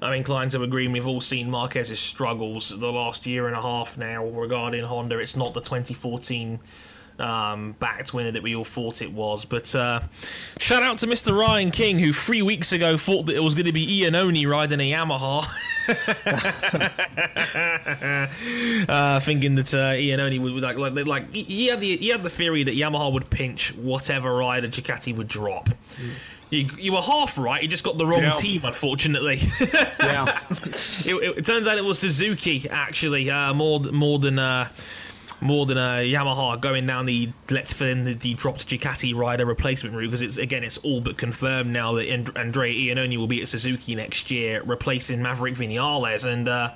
I'm inclined to agree. We've all seen Marquez's struggles the last year and a half now regarding Honda. It's not the 2014 um, backed winner that we all thought it was. But uh, shout out to Mr. Ryan King, who three weeks ago thought that it was going to be Iannone riding a Yamaha. uh, thinking that uh, Iannone would like, like like he had the he had the theory that Yamaha would pinch whatever rider Ducati would drop. Mm. You, you were half right. You just got the wrong yeah. team, unfortunately. yeah. It, it, it, turns out it was Suzuki actually, uh, more more than uh, more than a Yamaha going down the let's fill in the, the dropped Ducati rider replacement route because it's again it's all but confirmed now that Andrea Iannone will be at Suzuki next year, replacing Maverick Vinales and. Uh,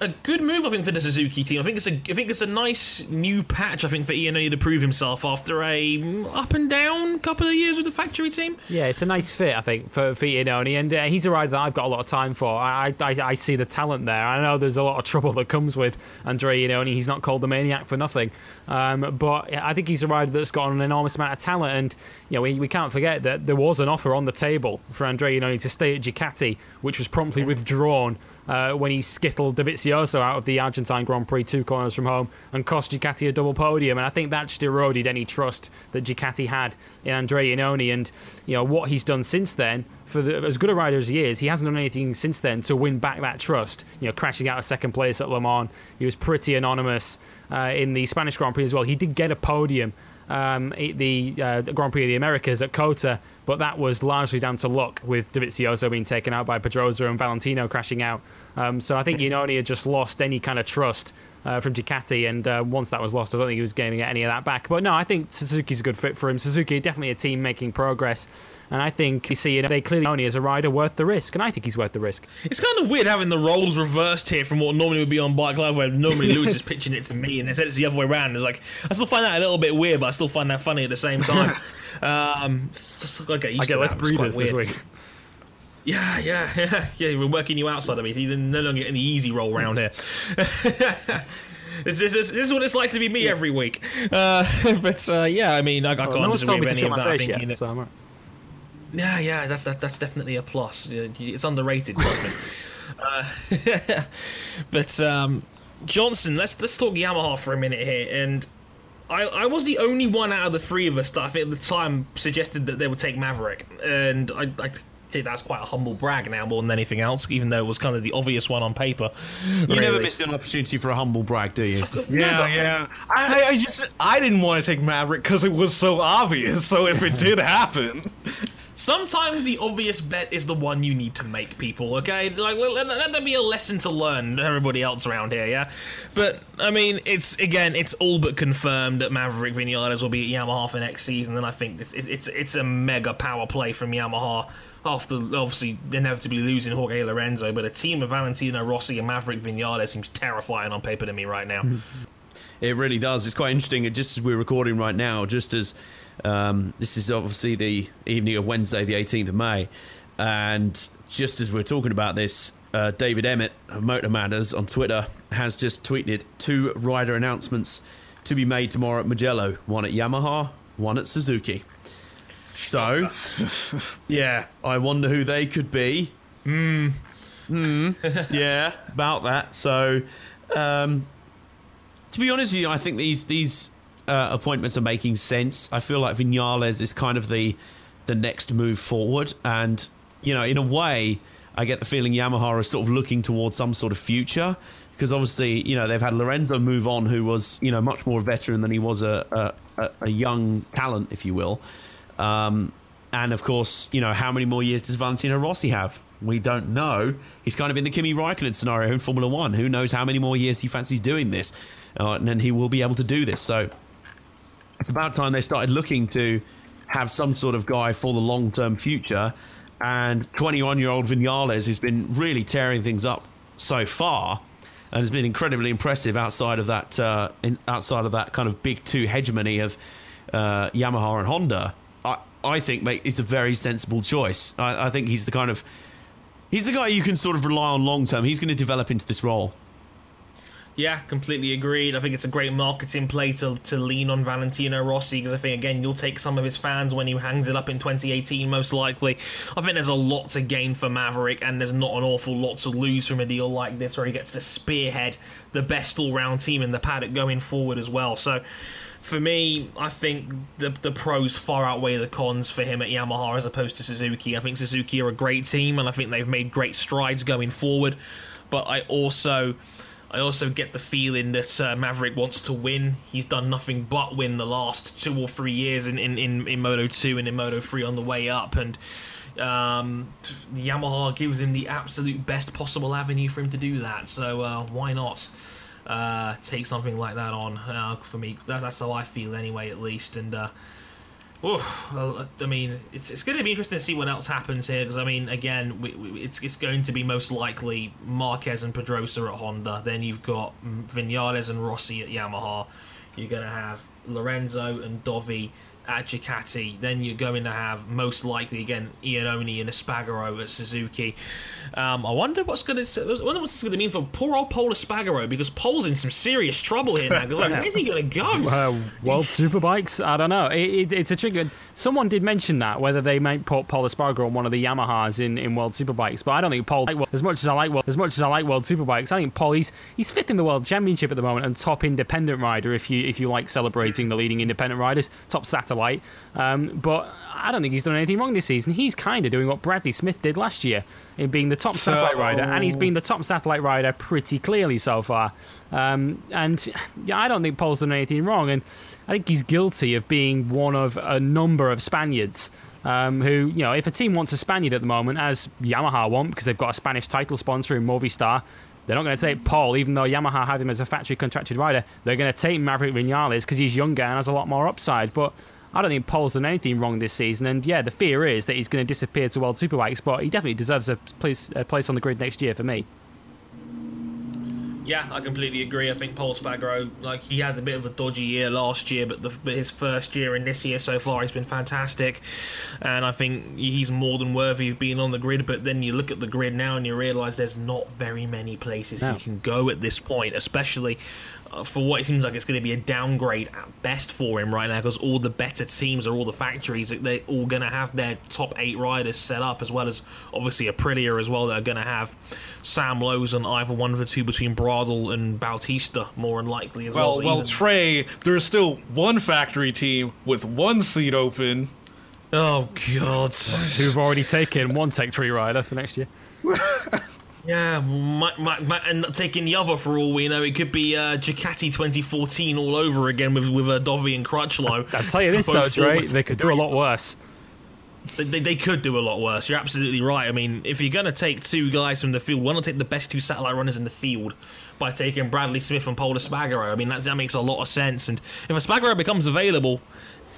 a good move, I think, for the Suzuki team. I think it's a, I think it's a nice new patch. I think for Iannone to prove himself after a up and down couple of years with the factory team. Yeah, it's a nice fit, I think, for, for Iannone, and uh, he's a rider that I've got a lot of time for. I, I, I see the talent there. I know there's a lot of trouble that comes with Andrea Iannone. He's not called the maniac for nothing, um, but I think he's a rider that's got an enormous amount of talent, and you know we, we can't forget that there was an offer on the table for Andrea Iannone to stay at Ducati, which was promptly withdrawn uh, when he skittled Dovizioso out of the Argentine Grand Prix two corners from home and cost Ducati a double podium. And I think that just eroded any trust that Ducati had in Andrea Iannone. And you know what he's done since then. For the, as good a rider as he is, he hasn't done anything since then to win back that trust. You know, crashing out of second place at Le Mans, he was pretty anonymous uh, in the Spanish Grand Prix as well. He did get a podium um, the, uh, the Grand Prix of the Americas at COTA, but that was largely down to luck with Dovizioso being taken out by Pedrosa and Valentino crashing out. Um, so I think Iannone had just lost any kind of trust uh, from Ducati, and uh, once that was lost, I don't think he was gaining any of that back. But no, I think Suzuki's a good fit for him. Suzuki definitely a team making progress, and I think you see you know, they clearly only as a rider worth the risk, and I think he's worth the risk. It's kind of weird having the roles reversed here from what normally would be on Bike Live, where normally Lewis is pitching it to me, and instead it's the other way around. It's like I still find that a little bit weird, but I still find that funny at the same time. um, okay, okay, let's breathe this, this week. Yeah, yeah, yeah, yeah. We're working you outside of me. You're no longer get any easy roll round here. This, this, this, this is what it's like to be me every week. Uh, but uh, yeah, I mean, I, I Well, can't no disagree with any of that. I face think, yet, you know- so right. Yeah, yeah, that's that, that's definitely a plus. It's underrated, uh, but um, Johnson, let's let's talk Yamaha for a minute here. And I, I was the only one out of the three of us that I think at the time suggested that they would take Maverick, and I. I think that's quite a humble brag now more than anything else, even though it was kind of the obvious one on paper. You never missed an opportunity for a humble brag, do you? Yeah, yeah. I, I- I just I didn't want to take Maverick because it was so obvious. So if it did happen, Sometimes the obvious bet is the one you need to make, people. Okay, like let, let, let there be a lesson to learn to everybody else around here. Yeah, but I mean, it's again, it's all but confirmed that Maverick Vinales will be at Yamaha for next season, and I think it's it's it's a mega power play from Yamaha. After obviously inevitably losing Jorge Lorenzo, but a team of Valentino Rossi and Maverick Vinales seems terrifying on paper to me right now. It really does. It's quite interesting. Just as we're recording right now, just as um, this is obviously the evening of Wednesday, the 18th of May, and just as we're talking about this, uh, David Emmett of MotoMatters on Twitter has just tweeted two rider announcements to be made tomorrow at Mugello. One at Yamaha, one at Suzuki. So, yeah, I wonder who they could be. Hmm. Hmm. yeah, about that. So, um, to be honest with you, I think these these uh, appointments are making sense. I feel like Vinales is kind of the the next move forward, and you know, in a way, I get the feeling Yamaha is sort of looking towards some sort of future because obviously, you know, they've had Lorenzo move on, who was you know much more a veteran than he was a a, a, a young talent, if you will. Um, and of course, you know, how many more years does Valentino Rossi have? We don't know. He's kind of in the Kimi Raikkonen scenario in Formula One. Who knows how many more years he fancies doing this? Uh, and then he will be able to do this. So it's about time they started looking to have some sort of guy for the long term future. And 21 year old Vinales, who's been really tearing things up so far and has been incredibly impressive outside of that uh, in, outside of that kind of big two hegemony of uh, Yamaha and Honda. I, think mate, it's a very sensible choice. I, I think he's the kind of he's the guy you can sort of rely on long term. He's going to develop into this role. Yeah, completely agreed. I think it's a great marketing play to, to lean on Valentino Rossi because I think, again, you'll take some of his fans when he hangs it up in 2018, most likely. I think there's a lot to gain for Maverick, and there's not an awful lot to lose from a deal like this where he gets to spearhead the best all round team in the paddock going forward as well. So. For me, I think the the pros far outweigh the cons for him at Yamaha as opposed to Suzuki. I think Suzuki are a great team, and I think they've made great strides going forward. But I also I also get the feeling that uh, Maverick wants to win. He's done nothing but win the last two or three years in, in, in, in Moto 2 and in Moto 3 on the way up. And um, Yamaha gives him the absolute best possible avenue for him to do that. So uh, why not uh, take something like that on uh, for me? That, that's how I feel anyway, at least. And uh, well, I mean, it's, it's going to be interesting to see what else happens here because I mean, again, we, we, it's it's going to be most likely Marquez and Pedrosa at Honda. Then you've got Vinales and Rossi at Yamaha. You're going to have Lorenzo and Dovi at Ducati. Then you're going to have most likely again Iannone and Espargaro at Suzuki. Um, I wonder what's going to I wonder what's going to mean for poor old Paul Espargaro because Paul's in some serious trouble here now. 'cause, like, where's he going to go? Uh, World Superbikes? I don't know. It, it, it's a tricky. Someone did mention that whether they might put Paul Espargaro on one of the Yamahas in, in World Superbikes, but I don't think Paul. As much as I like as much as I like World Superbikes, I think Paul he's he's fifth in the World Championship at the moment and top independent rider if you if you like celebrating the leading independent riders, top satellite. Um, but I don't think he's done anything wrong this season. He's kind of doing what Bradley Smith did last year in being the top satellite rider, and he's been the top satellite rider pretty clearly so far. Um, and yeah, I don't think Paul's done anything wrong, and I think he's guilty of being one of a number of Spaniards. Um, who, you know, if a team wants a Spaniard at the moment, as Yamaha want, because they've got a Spanish title sponsor in Movistar, they're not going to take Paul, even though Yamaha have him as a factory contracted rider. They're going to take Maverick Vinales because he's younger and has a lot more upside. But I don't think Paul's done anything wrong this season. And yeah, the fear is that he's going to disappear to World Superbikes, but he definitely deserves a place, a place on the grid next year for me. Yeah, I completely agree. I think Paul Espargaro, like he had a bit of a dodgy year last year, but, the, but his first year in this year so far, he's been fantastic, and I think he's more than worthy of being on the grid. But then you look at the grid now and you realise there's not very many places No. he can go at this point, especially Uh, for what it seems like it's going to be a downgrade at best for him right now, because all the better teams are all the factories. They're all going to have their top eight riders set up, as well as obviously Aprilia as well. That are going to have Sam Lowes on either one of the two between Bradl and Bautista, more than likely as well. Well, well, even- Trey, there's still one factory team with one seat open. oh god, Who've already taken one Tech 3 rider for next year. yeah, might, might, might end up taking the other for all we know. It could be uh, Ducati 2014 all over again with with uh, Dovi and Crutchlow. I'll tell you this, though, forward- they could do a lot worse. They, they, they could do a lot worse. You're absolutely right. I mean, if you're going to take two guys from the field, why not take the best two satellite runners in the field by taking Bradley Smith and Paul Espargaro? I mean, that, that makes a lot of sense. And if a Espargaro becomes available,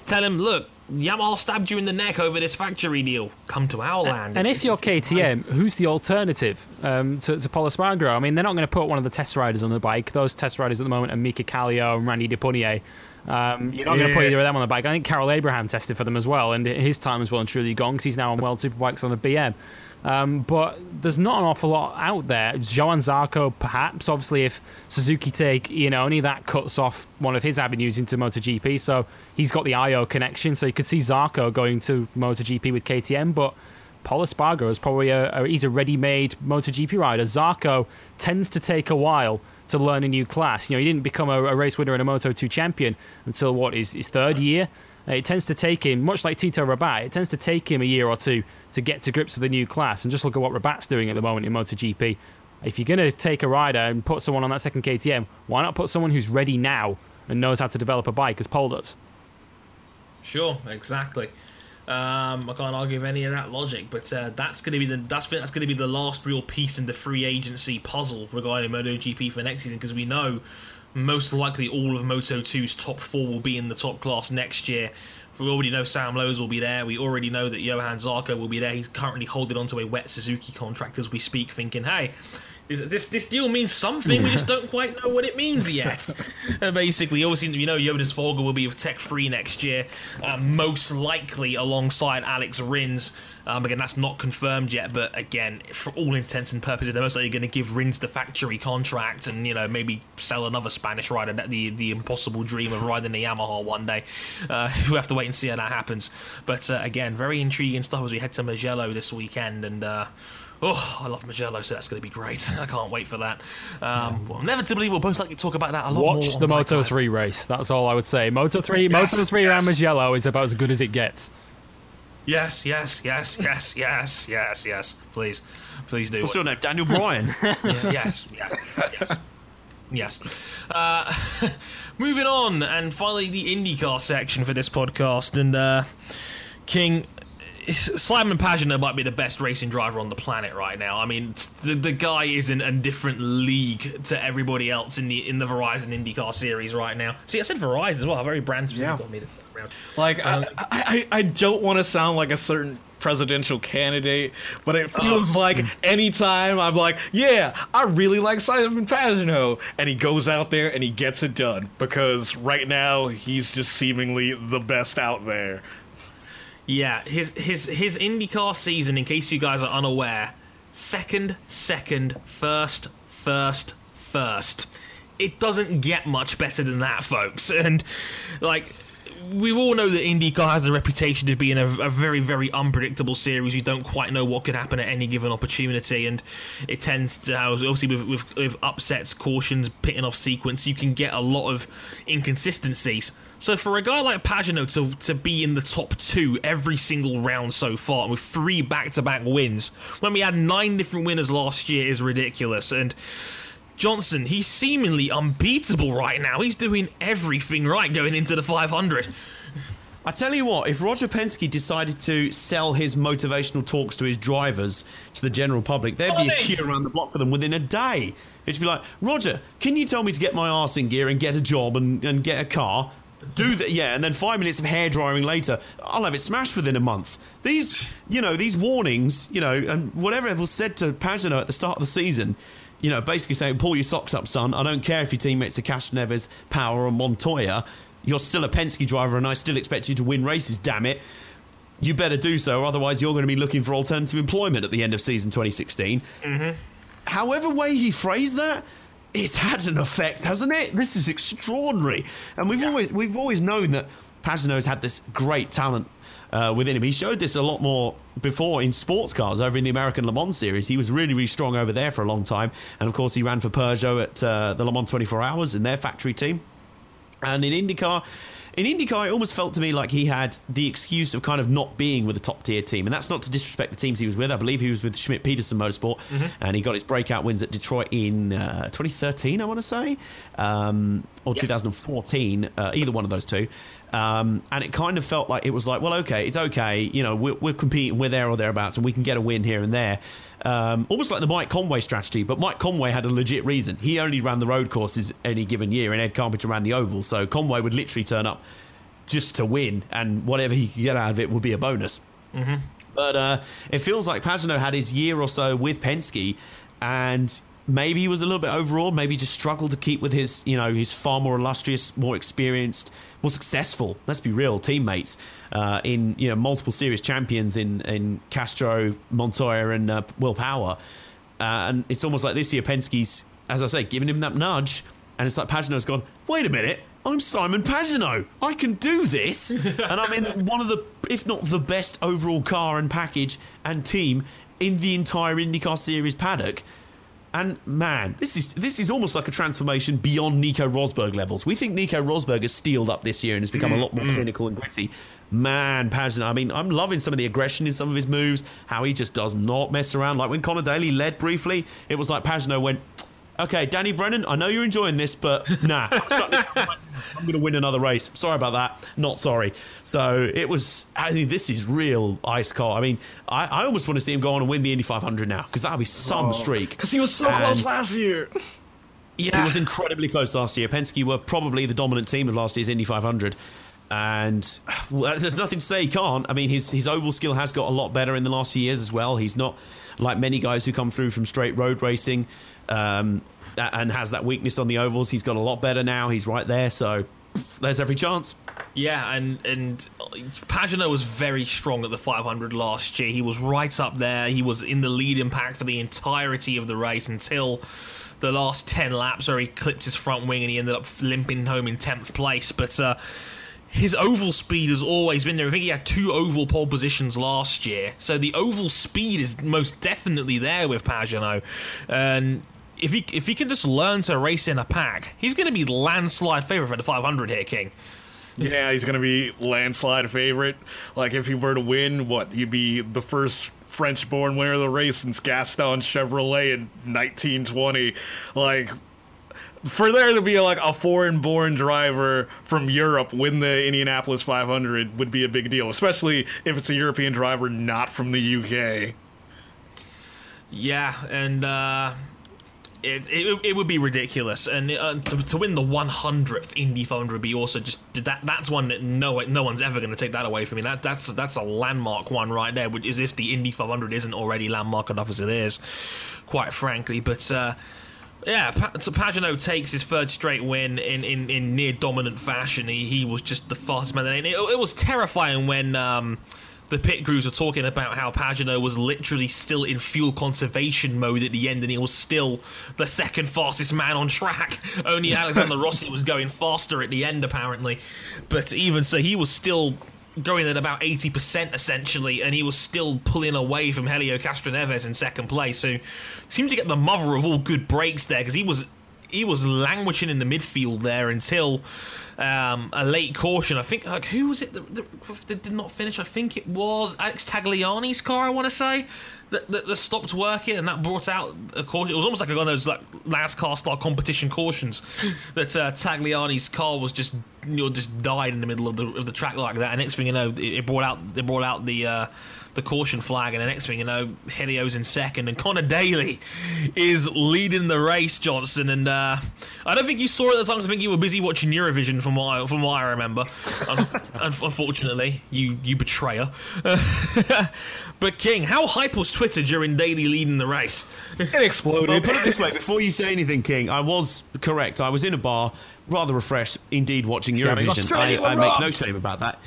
tell him, look, Yamaha stabbed you in the neck over this factory deal. Come to our land. And It's- if you're it's- it's nice. KTM, who's the alternative um, to, to Paul Espargaro? I mean, they're not going to put one of the test riders on the bike. Those test riders at the moment are Mika Kallio and Randy de Puniet. Um, you're not going to put either of them on the bike. I think Karel Abraham tested for them as well, and his time is well and truly gone because he's now on World Superbikes on the BM. Um, but there's not an awful lot out there. Johann Zarco, perhaps. Obviously, if Suzuki take Iannone, that cuts off one of his avenues into MotoGP. So he's got the Ajo connection. So you could see Zarco going to MotoGP with KTM. But Paul Espargaro is probably a, a he's a ready-made MotoGP rider. Zarco tends to take a while to learn a new class. You know, he didn't become a, a race winner and a Moto2 champion until what his, his third year. Uh, It tends to take him, much like Tito Rabat, it tends to take him a year or two to get to grips with a new class. And just look at what Rabat's doing at the moment in MotoGP. If you're going to take a rider and put someone on that second KTM, why not put someone who's ready now and knows how to develop a bike as Paul does? Sure, exactly. Um, I can't argue with any of that logic, but uh, that's going to be the that's that's going to be the last real piece in the free agency puzzle regarding MotoGP for next season because we know most likely all of Moto 2's top four will be in the top class next year. We already know Sam Lowes will be there. We already know that Johann Zarco will be there. He's currently holding onto a wet Suzuki contract as we speak, thinking, "Hey, this this, this deal means something. We just don't quite know what it means yet." Uh, basically, obviously, you know, Jonas Folger will be with Tech 3 next year, uh, most likely alongside Alex Rins. Um, again, that's not confirmed yet, but again, for all intents and purposes, they're most likely going to give Rins the factory contract and you know maybe sell another Spanish rider, the the impossible dream of riding the Yamaha one day. Uh, we'll have to wait and see how that happens. But uh, again, very intriguing stuff as we head to Mugello this weekend, and. Uh, Oh, I love Mugello, so that's going to be great. I can't wait for that. Um, well, inevitably, we'll most likely talk about that a lot more. Watch the Moto 3 race. That's all I would say. Moto 3, Moto 3 around Mugello is about as good as it gets. Yes, yes, yes, yes, yes, yes, yes. Please, please do. What's your name? Daniel Bryan. yes, yes, yes. Yes. Uh, moving on, and finally the IndyCar section for this podcast. And uh, King, Simon Pagenaud might be the best racing driver on the planet right now. I mean, the, the guy is in a different league to everybody else in the in the Verizon IndyCar series right now. See, I said Verizon as well. Very brand specific Yeah. on me Like, I, um, I, I I don't want to sound like a certain presidential candidate, but it oh. feels like anytime I'm like, yeah, I really like Simon Pagenaud, and he goes out there and he gets it done because right now he's just seemingly the best out there. Yeah, his his his IndyCar season, in case you guys are unaware, second, second, first, first, first. It doesn't get much better than that, folks. And like we all know that IndyCar has the reputation of being a, a very, very unpredictable series. You don't quite know what could happen at any given opportunity, and it tends to have, obviously with, with, with upsets, cautions, pitting off sequence, you can get a lot of inconsistencies. So for a guy like Pagenaud to, to be in the top two every single round so far, with three back-to-back wins, when we had nine different winners last year, is ridiculous. And Johnson, he's seemingly unbeatable right now. He's doing everything right going into the 500. I tell you what, if Roger Penske decided to sell his motivational talks to his drivers to the general public, there'd be a queue around the block for them within a day. It'd be like, Roger, can you tell me to get my arse in gear and get a job and, and get a car? Do that, yeah, and then five minutes of hair drying later, I'll have it smashed within a month. These, you know, these warnings, you know, and whatever was said to Pagenaud at the start of the season, you know, basically saying, pull your socks up, son. I don't care if your teammates are Castroneves, Power, or Montoya. You're still a Penske driver, and I still expect you to win races, damn it. You better do so, otherwise you're going to be looking for alternative employment at the end of season 2016. Mm-hmm. However way he phrased that, it's had an effect, hasn't it? This is extraordinary, and we've always we've always known that Pagenaud's had this great talent uh, within him. He showed this a lot more before in sports cars over in the American Le Mans series. He was really, really strong over there for a long time. And of course, he ran for Peugeot at uh, the Le Mans 24 Hours in their factory team. And in IndyCar, in IndyCar, it almost felt to me like he had the excuse of kind of not being with a top tier team. And that's not to disrespect the teams he was with. I believe he was with Schmidt Peterson Motorsport, and he got his breakout wins at Detroit in uh, 2013, I want to say, um, or 2014, uh, either one of those two. Um, and it kind of felt like it was like, well, okay, it's okay. You know, we're, we're competing, we're there or thereabouts, and we can get a win here and there. Um, almost like the Mike Conway strategy, but Mike Conway had a legit reason. He only ran the road courses any given year, and Ed Carpenter ran the oval. So Conway would literally turn up just to win, and whatever he could get out of it would be a bonus. But uh, it feels like Pagenaud had his year or so with Penske, and maybe he was a little bit overawed. Maybe just struggled to keep with his, you know, his far more illustrious, more experienced, more successful. Let's be real, teammates uh, in you know multiple series champions in in Castro, Montoya, and uh, Will Power. Uh, and it's almost like this year Penske's, as I say, giving him that nudge, and it's like Pagenaud's gone. Wait a minute. I'm Simon Pagenaud. I can do this, and I'm in one of the, if not the best overall car and package and team in the entire IndyCar Series paddock. And man, this is this is almost like a transformation beyond Nico Rosberg levels. We think Nico Rosberg has steeled up this year and has become a mm, lot more mm. clinical and gritty. Man, Pagenaud, I mean, I'm loving some of the aggression in some of his moves. How he just does not mess around. Like when Conor Daly led briefly, it was like Pagenaud went, "Okay, Danny Brennan, I know you're enjoying this, but nah, I'm going to win another race. Sorry about that. Not sorry." So it was. I think this is real ice cold. I mean, I, I almost want to see him go on and win the Indy 500 now because that would be some oh. streak. Because he was so And- close last year. Yeah. It was incredibly close last year. Penske were probably the dominant team of last year's Indy 500. And well, there's nothing to say he can't. I mean, his, his oval skill has got a lot better in the last few years as well. He's not like many guys who come through from straight road racing um, and has that weakness on the ovals. He's got a lot better now. He's right there. So there's every chance. Yeah, and and Pagenaud was very strong at the 500 last year. He was right up there. He was in the lead pack for the entirety of the race until the last 10 laps, where he clipped his front wing and he ended up limping home in 10th place. But uh, his oval speed has always been there. I think he had two oval pole positions last year, so the oval speed is most definitely there with Pagenaud. And if he if he can just learn to race in a pack, he's going to be landslide favorite for the 500 here, King. Yeah, he's gonna be landslide favorite. Like if he were to win, what he'd be the first French-born winner of the race since Gaston Chevrolet in 1920. Like for there to be like a foreign-born driver from Europe win the Indianapolis 500 would be a big deal, especially if it's a European driver not from the UK. Yeah, and uh, it, it it would be ridiculous, and uh, to, to win the 100th Indy 500 would be also just that. That's one that no no one's ever going to take that away from me. That that's that's a landmark one right there. Which is if the Indy 500 isn't already landmark enough as it is, quite frankly. But uh, yeah, so Pagenaud takes his third straight win in, in, in near dominant fashion. He, he was just the fastest man. And it, it was terrifying when um, the pit crews were talking about how Pagenaud was literally still in fuel conservation mode at the end, and he was still the second fastest man on track. Only Alexander Rossi was going faster at the end, apparently. But even so, he was still going at about 80% essentially, and he was still pulling away from Helio Castroneves in second place. who seemed to get the mother of all good breaks there because he was he was languishing in the midfield there until um, a late caution. I think like who was it that, that, that did not finish? I think it was Alex Tagliani's car. I want to say. That, that, that stopped working and that brought out a caution. It was almost like one of those like NASCAR style competition cautions that uh, Tagliani's car was just you know, just died in the middle of the of the track like that. And next thing you know, it, it brought out they brought out the. Uh, the caution flag, and the next thing you know, Helio's in second, and Conor Daly is leading the race, Johnson. And uh, I don't think you saw it at the time. I think you were busy watching Eurovision, from what I, from what I remember. Un- un- unfortunately, you you betrayer. but King, how hype was Twitter during Daly leading the race? It exploded. Well, put it this way: before you say anything, King, I was correct. I was in a bar, rather refreshed, indeed, watching Eurovision. Australia I, were I make no shame about that.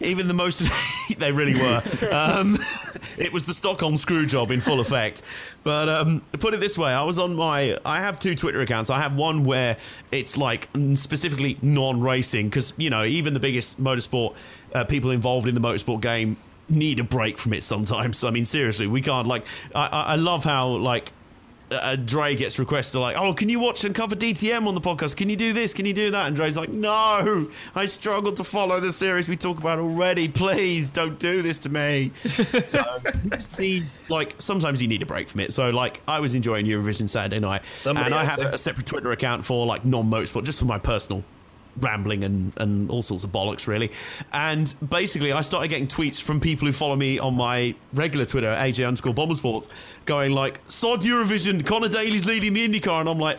Even the most, they really were. Um, it was the Stockholm screw job in full effect. But um, put it this way: I was on my. I have two Twitter accounts. I have one where it's like mm, specifically non-racing because you know even the biggest motorsport uh, people involved in the motorsport game need a break from it sometimes. I mean, seriously, we can't like. I, I I love how like uh, Dre gets requested like, "Oh, can you watch and cover DTM on the podcast? Can you do this? Can you do that?" And Dre's like, "No, I struggle to follow the series we talk about already. Please don't do this to me." so, need, like, sometimes you need a break from it. So, like, I was enjoying Eurovision Saturday night, Somebody and I have a separate Twitter account for like non-motorsport, just for my personal rambling and, and all sorts of bollocks, really. And basically, I started getting tweets from people who follow me on my regular Twitter, AJ underscore Bombersports, going like, Sod Eurovision, Conor Daly's leading the IndyCar. And I'm like,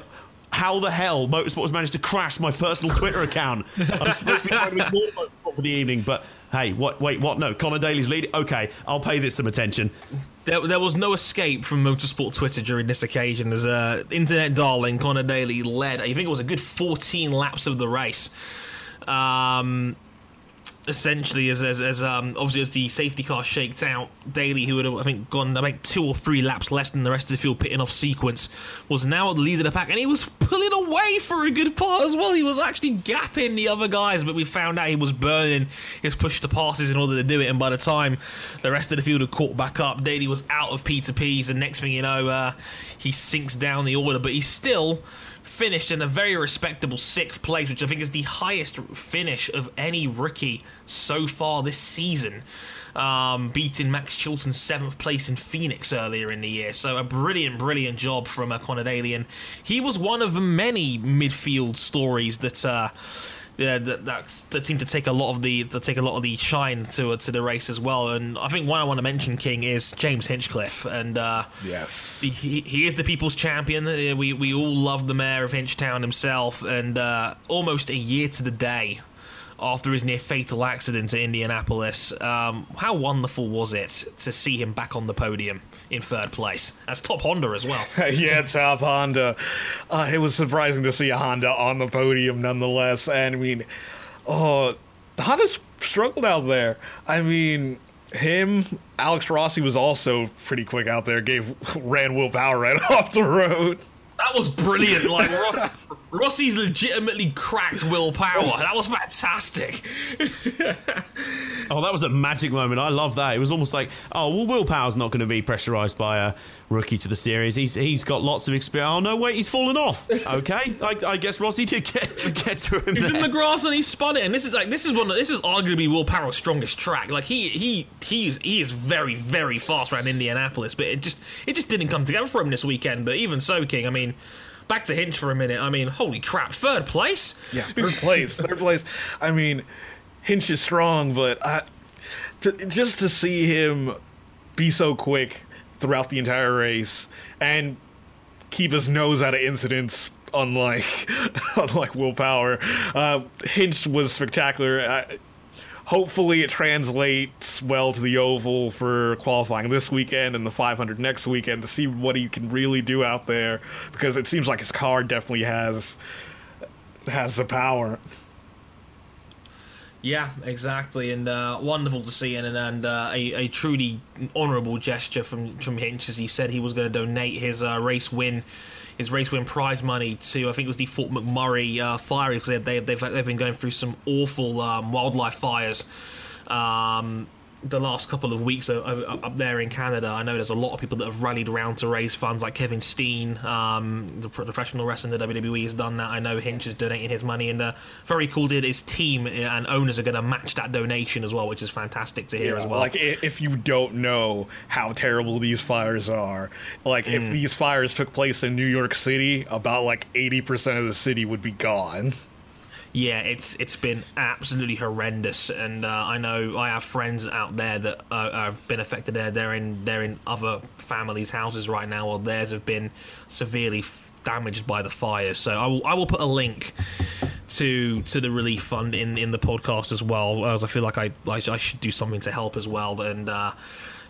how the hell Motorsport has managed to crash my personal Twitter account? I'm supposed to be trying to more motorsport for the evening, but hey, what? Wait, what? No, Conor Daly's leading. Okay, I'll pay this some attention. There, there was no escape from motorsport Twitter during this occasion as uh, internet darling Conor Daly led. I think it was a good 14 laps of the race. Um, essentially, as as, as um, obviously as the safety car shaked out, Daly, who had I think gone I think two or three laps less than the rest of the field, pitting off sequence, was now at the lead of the pack, and he was pulling away for a good part as well. He was actually gapping the other guys, but we found out he was burning his push to passes in order to do it. And by the time the rest of the field had caught back up, Daly was out of P2Ps, and next thing you know, uh, he sinks down the order, but he's still finished in a very respectable sixth place, which I think is the highest finish of any rookie so far this season. Um, beating Max Chilton's seventh place in Phoenix earlier in the year. So a brilliant, brilliant job from Daly, and he was one of many midfield stories that. Uh, yeah, that, that that seemed to take a lot of the to take a lot of the shine to to the race as well. And I think one I want to mention, King, is James Hinchcliffe, and uh, yes. he, he is the people's champion. Uh, We we all love the mayor of Hinchtown himself, and uh, almost a year to the day after his near fatal accident at Indianapolis, um, how wonderful was it to see him back on the podium in third place as top Honda as well? yeah, top Honda. Uh, it was surprising to see a Honda on the podium, nonetheless. And I mean, oh, Honda's struggled out there. I mean, him, Alex Rossi was also pretty quick out there. Gave ran Will Power right off the road. That was brilliant. Like Ro- Rossi's legitimately cracked Will Power. That was fantastic. Oh, that was a magic moment. I love that. It was almost like, oh, well, Will Power's not going to be pressurised by a rookie to the series. He's he's got lots of experience. Oh no, wait, he's fallen off. Okay, I, I guess Rossi did get get to him He was in the grass and he spun it, and this is like this is one. Of, this is arguably Will Power's strongest track. Like he he he is he is very very fast around Indianapolis, but it just it just didn't come together for him this weekend. But even so, King, I mean, back to Hinch for a minute. I mean, holy crap, third place. Yeah, third place. Third place. I mean, Hinch is strong, but I, to, just to see him be so quick throughout the entire race and keep his nose out of incidents, unlike unlike Will Power, uh, Hinch was spectacular. I, hopefully, it translates well to the oval for qualifying this weekend and the 500 next weekend to see what he can really do out there because it seems like his car definitely has has the power. Yeah, exactly, and uh, wonderful to see, and and uh, a, a truly honourable gesture from from Hinch as he said he was going to donate his uh, race win, his race win prize money to I think it was the Fort McMurray uh, fire because they, they've they've been going through some awful um, wildlife fires. Um, the last couple of weeks up there in Canada, I know there's a lot of people that have rallied around to raise funds, like Kevin Steen, um, the professional wrestler in the WWE, has done that. I know Hinch is donating his money, and uh, very cool that his team and owners are going to match that donation as well, which is fantastic to hear Yeah, as well. Like if you don't know how terrible these fires are, like Mm. if these fires took place in New York City, about like eighty percent of the city would be gone. Yeah, it's it's been absolutely horrendous, and uh, I know I have friends out there that uh, have been affected. There, they're in they're in other families' houses right now, or theirs have been severely f- damaged by the fires. So I will I will put a link to to the relief fund in in the podcast as well, as I feel like I I, I should do something to help as well, and. Uh,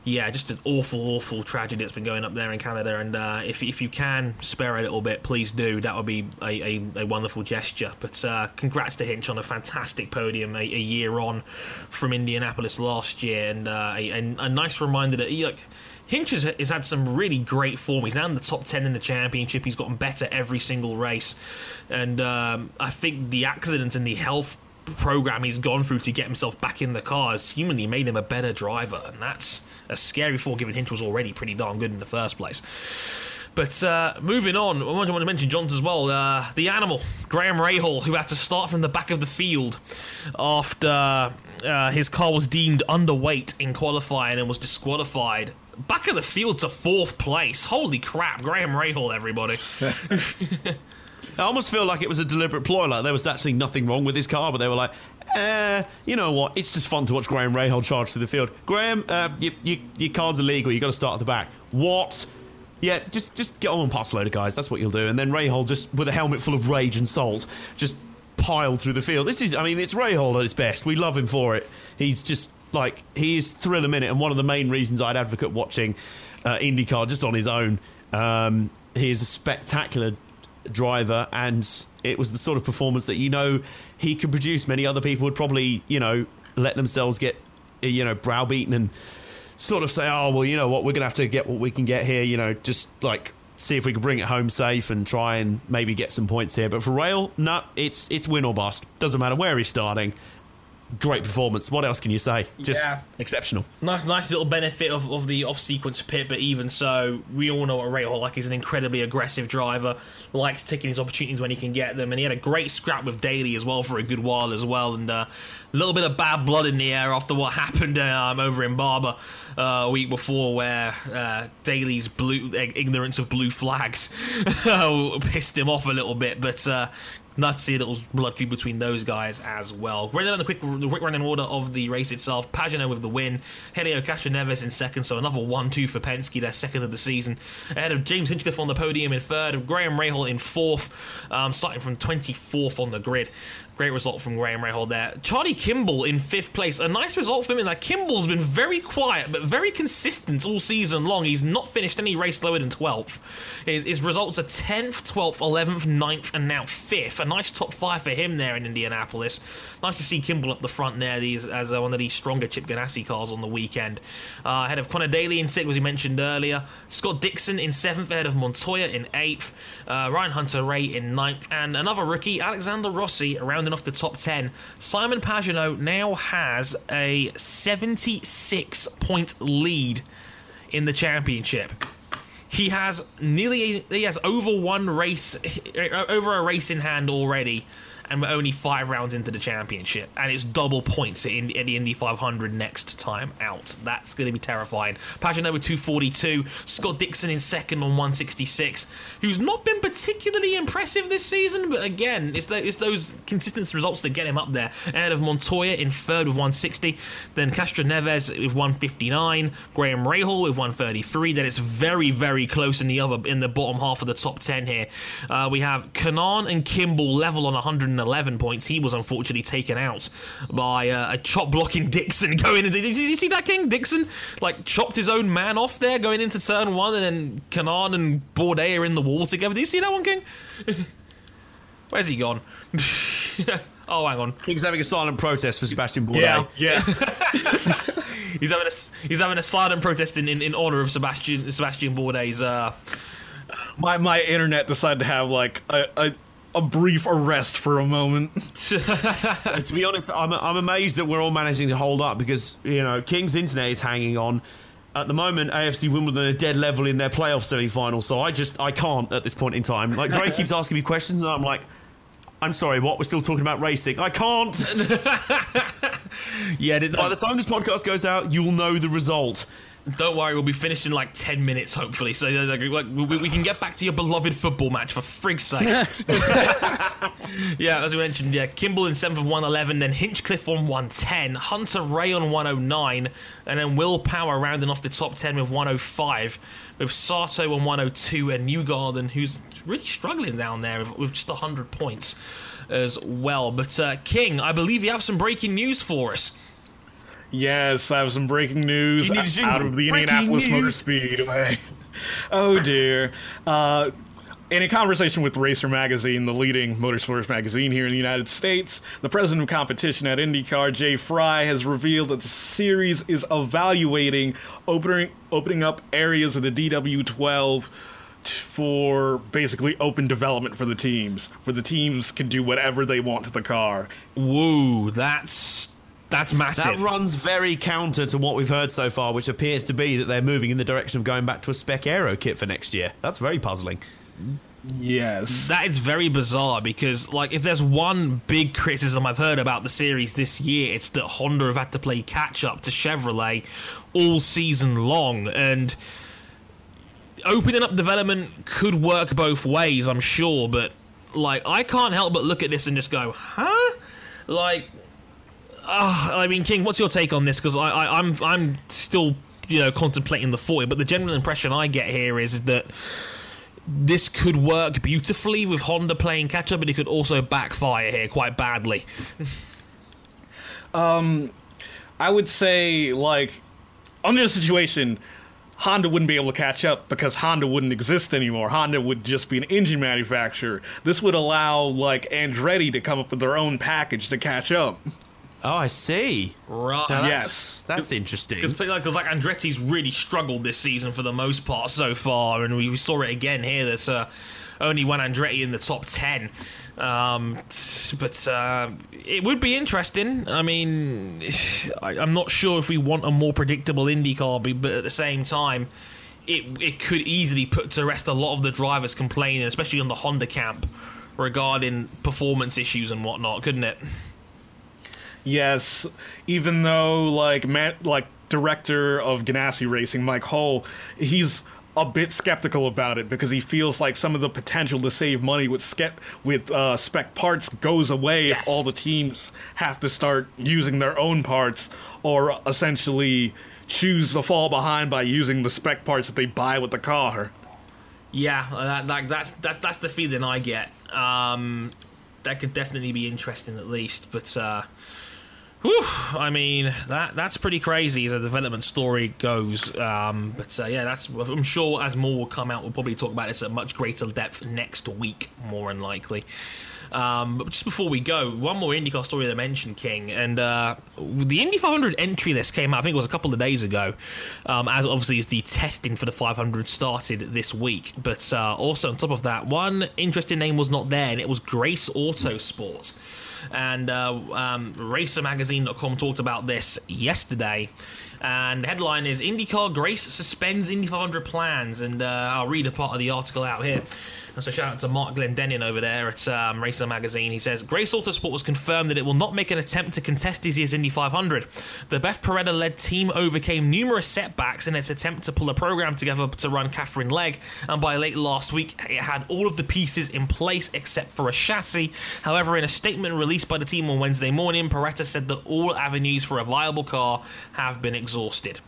yeah, just an awful, awful tragedy that's been going up there in Canada. And uh, if, if you can spare a little bit, please do. That would be a, a, a wonderful gesture. But uh, congrats to Hinch on a fantastic podium a, a year on from Indianapolis last year. And uh, a, a, nice reminder that like, Hinch has, has had some really great form. He's now in the top 10 in the championship. He's gotten better every single race. And um, I think the accident and the health program he's gone through to get himself back in the car has humanly made him a better driver. And that's a scary four-given Hinch was already pretty darn good in the first place. But uh, moving on, I want to mention Johns as well. Uh, the animal, Graham Rahal, who had to start from the back of the field after uh, his car was deemed underweight in qualifying and was disqualified. Back of the field to fourth place. Holy crap, Graham Rahal, everybody. I almost feel like it was a deliberate ploy. Like there was actually nothing wrong with his car, but they were like, eh, you know what? It's just fun to watch Graham Rahal charge through the field. Graham, uh, you, you, your car's illegal. You've got to start at the back. What? Yeah, just just get on and pass a load of guys. That's what you'll do. And then Rahal just with a helmet full of rage and salt, just piled through the field. This is, I mean, it's Rahal at his best. We love him for it. He's just like he is thrill a minute, and one of the main reasons I'd advocate watching uh, IndyCar just on his own. Um, he is a spectacular driver, and it was the sort of performance that you know he could produce. Many other people would probably, you know, let themselves get, you know, browbeaten and sort of say, oh, well, you know what, we're going to have to get what we can get here, you know, just like see if we can bring it home safe and try and maybe get some points here. But for Rahal, no, it's it's win or bust. Doesn't matter where he's starting. Great performance. What else can you say? Just Yeah. exceptional. Nice, nice little benefit of, of the off sequence pit, but even so, we all know what Rahal like. He's an incredibly aggressive driver, likes taking his opportunities when he can get them, and he had a great scrap with Daly as well for a good while as well, and uh, a little bit of bad blood in the air after what happened um, over in Barber uh, a week before, where uh, Daly's blue ignorance of blue flags pissed him off a little bit, but. Nice to see a little blood feud between those guys as well. Running down the quick, the quick running order of the race itself. Pagenaud with the win. Helio Castroneves in second, so another 1 2 for Penske, their second of the season. Ahead of James Hinchcliffe on the podium in third. Graham Rahal in fourth, um, starting from 24th on the grid. Great result from Graham Rahal there. Charlie Kimball in fifth place. A nice result for him in that Kimball's been very quiet but very consistent all season long. He's not finished any race lower than 12th. His, his results are 10th, 12th, 11th, 9th, and now 5th. A nice top five for him there in Indianapolis. Nice to see Kimball up the front there these, as uh, one of these stronger Chip Ganassi cars on the weekend. Uh, ahead of Conor Daly in sixth, as we mentioned earlier. Scott Dixon in seventh, ahead of Montoya in eighth. Uh, Ryan Hunter-Reay in ninth. And another rookie, Alexander Rossi, rounding off the top 10. Simon Pagenaud now has a 76 point lead in the championship. He has nearly he has over one race over a race in hand already, and we're only five rounds into the championship, and it's double points in, the Indy 500 next time out. That's going to be terrifying. Pagenaud with 242, Scott Dixon in second on 166, who's not been particularly impressive this season, but again, it's, the, it's those consistent results that get him up there. Ahead of Montoya in third with 160, then Castroneves with 159, Graham Rahal with 133. Then it's very, very close in the other in the bottom half of the top 10 here. Uh, we have Kanaan and Kimball level on 111 points. He was unfortunately taken out by uh, a chop blocking Dixon going into. Did you see that, King? Dixon like chopped his own man off there going into turn one, and then Kanaan and Bourdais are in the wall together. Did you see that one, King? Where's he gone? oh, hang on. King's having a silent protest for Sebastian Bourdais. Yeah, yeah. He's having a he's having a silent protest in, in, in honor of Sebastian Sebastian Bourdais. Uh, my my internet decided to have like a, a a brief arrest for a moment. to be honest, I'm, I'm amazed that we're all managing to hold up because, you know, King's internet is hanging on. At the moment, AFC Wimbledon are dead level in their playoff semi final, so I just, I can't at this point in time. Like, Drake keeps asking me questions, and I'm like, I'm sorry, what? We're still talking about racing. I can't. yeah, did, By the time this podcast goes out, you will know the result. Don't worry, we'll be finished in like 10 minutes, hopefully. So like, we, we can get back to your beloved football match for frig's sake. yeah, as we mentioned, yeah, Kimball in 7th of 111, then Hinchcliffe on 110, Hunter-Reay on 109, and then Will Power rounding off the top 10 with 105, with Sato on 102, and Newgarden, who's really struggling down there with, with just 100 points as well. But uh, King, I believe you have some breaking news for us. Yes, I have some breaking news Do you need a jingle? out of the Indianapolis Motor. Speedway. oh dear. Uh, in a conversation with Racer Magazine, the leading motorsports magazine here in the United States, the president of competition at IndyCar, Jay Frye, has revealed that the series is evaluating opening opening up areas of the DW12 for basically open development for the teams, where the teams can do whatever they want to the car. Whoa, that's that's massive. That runs very counter to what we've heard so far, which appears to be that they're moving in the direction of going back to a spec aero kit for next year. That's very puzzling. Yes. That is very bizarre because, like, if there's one big criticism I've heard about the series this year, it's that Honda have had to play catch up to Chevrolet all season long. And opening up development could work both ways, I'm sure, but, like, I can't help but look at this and just go, huh? Like, uh, I mean, King, what's your take on this? Because I, I, I'm, I'm still, you know, contemplating the 40, but the general impression I get here is that this could work beautifully with Honda playing catch up, but it could also backfire here quite badly. um, I would say, like, under the situation, Honda wouldn't be able to catch up because Honda wouldn't exist anymore. Honda would just be an engine manufacturer. This would allow, like, Andretti to come up with their own package to catch up. Oh, I see. Right. Now that's, Yes. that's interesting. Because like, 'cause, like Andretti's really struggled this season for the most part so far, and we saw it again here. There's uh, only one Andretti in the top ten, um, but uh, it would be interesting. I mean, I, I'm not sure if we want a more predictable IndyCar, but at the same time, it it could easily put to rest a lot of the drivers complaining, especially on the Honda camp, regarding performance issues and whatnot, couldn't it? Yes, even though, like, man, like, director of Ganassi Racing, Mike Hull, he's a bit skeptical about it because he feels like some of the potential to save money with skep- with uh, spec parts goes away Yes. if all the teams have to start using their own parts or essentially choose to fall behind by using the spec parts that they buy with the car. Yeah, uh, that, that, that's that's that's the feeling I get. Um, that could definitely be interesting, at least. But uh, whew, I mean, that that's pretty crazy as a development story goes. Um, but uh, yeah, that's I'm sure as more will come out, we'll probably talk about this at much greater depth next week, more than likely. Um, but just before we go, one more IndyCar story to mention, King, and uh, the Indy 500 entry list came out. I think it was a couple of days ago. Um, as obviously as the testing for the 500 started this week, but uh, also on top of that, one interesting name was not there, and it was Grace Autosports. And uh, um, RacerMagazine.com talked about this yesterday. And the headline is IndyCar Grace suspends Indy 500 plans. And uh, I'll read a part of the article out here. So shout out to Mark Glendenning over there at um, Racer Magazine. He says Grace Autosport has confirmed that it will not make an attempt to contest this year's Indy 500. The Beth Paretta-led team overcame numerous setbacks in its attempt to pull a program together to run Katherine Legge, and by late last week, it had all of the pieces in place except for a chassis. However, in a statement released by the team on Wednesday morning, Paretta said that all avenues for a viable car have been exhausted exhausted.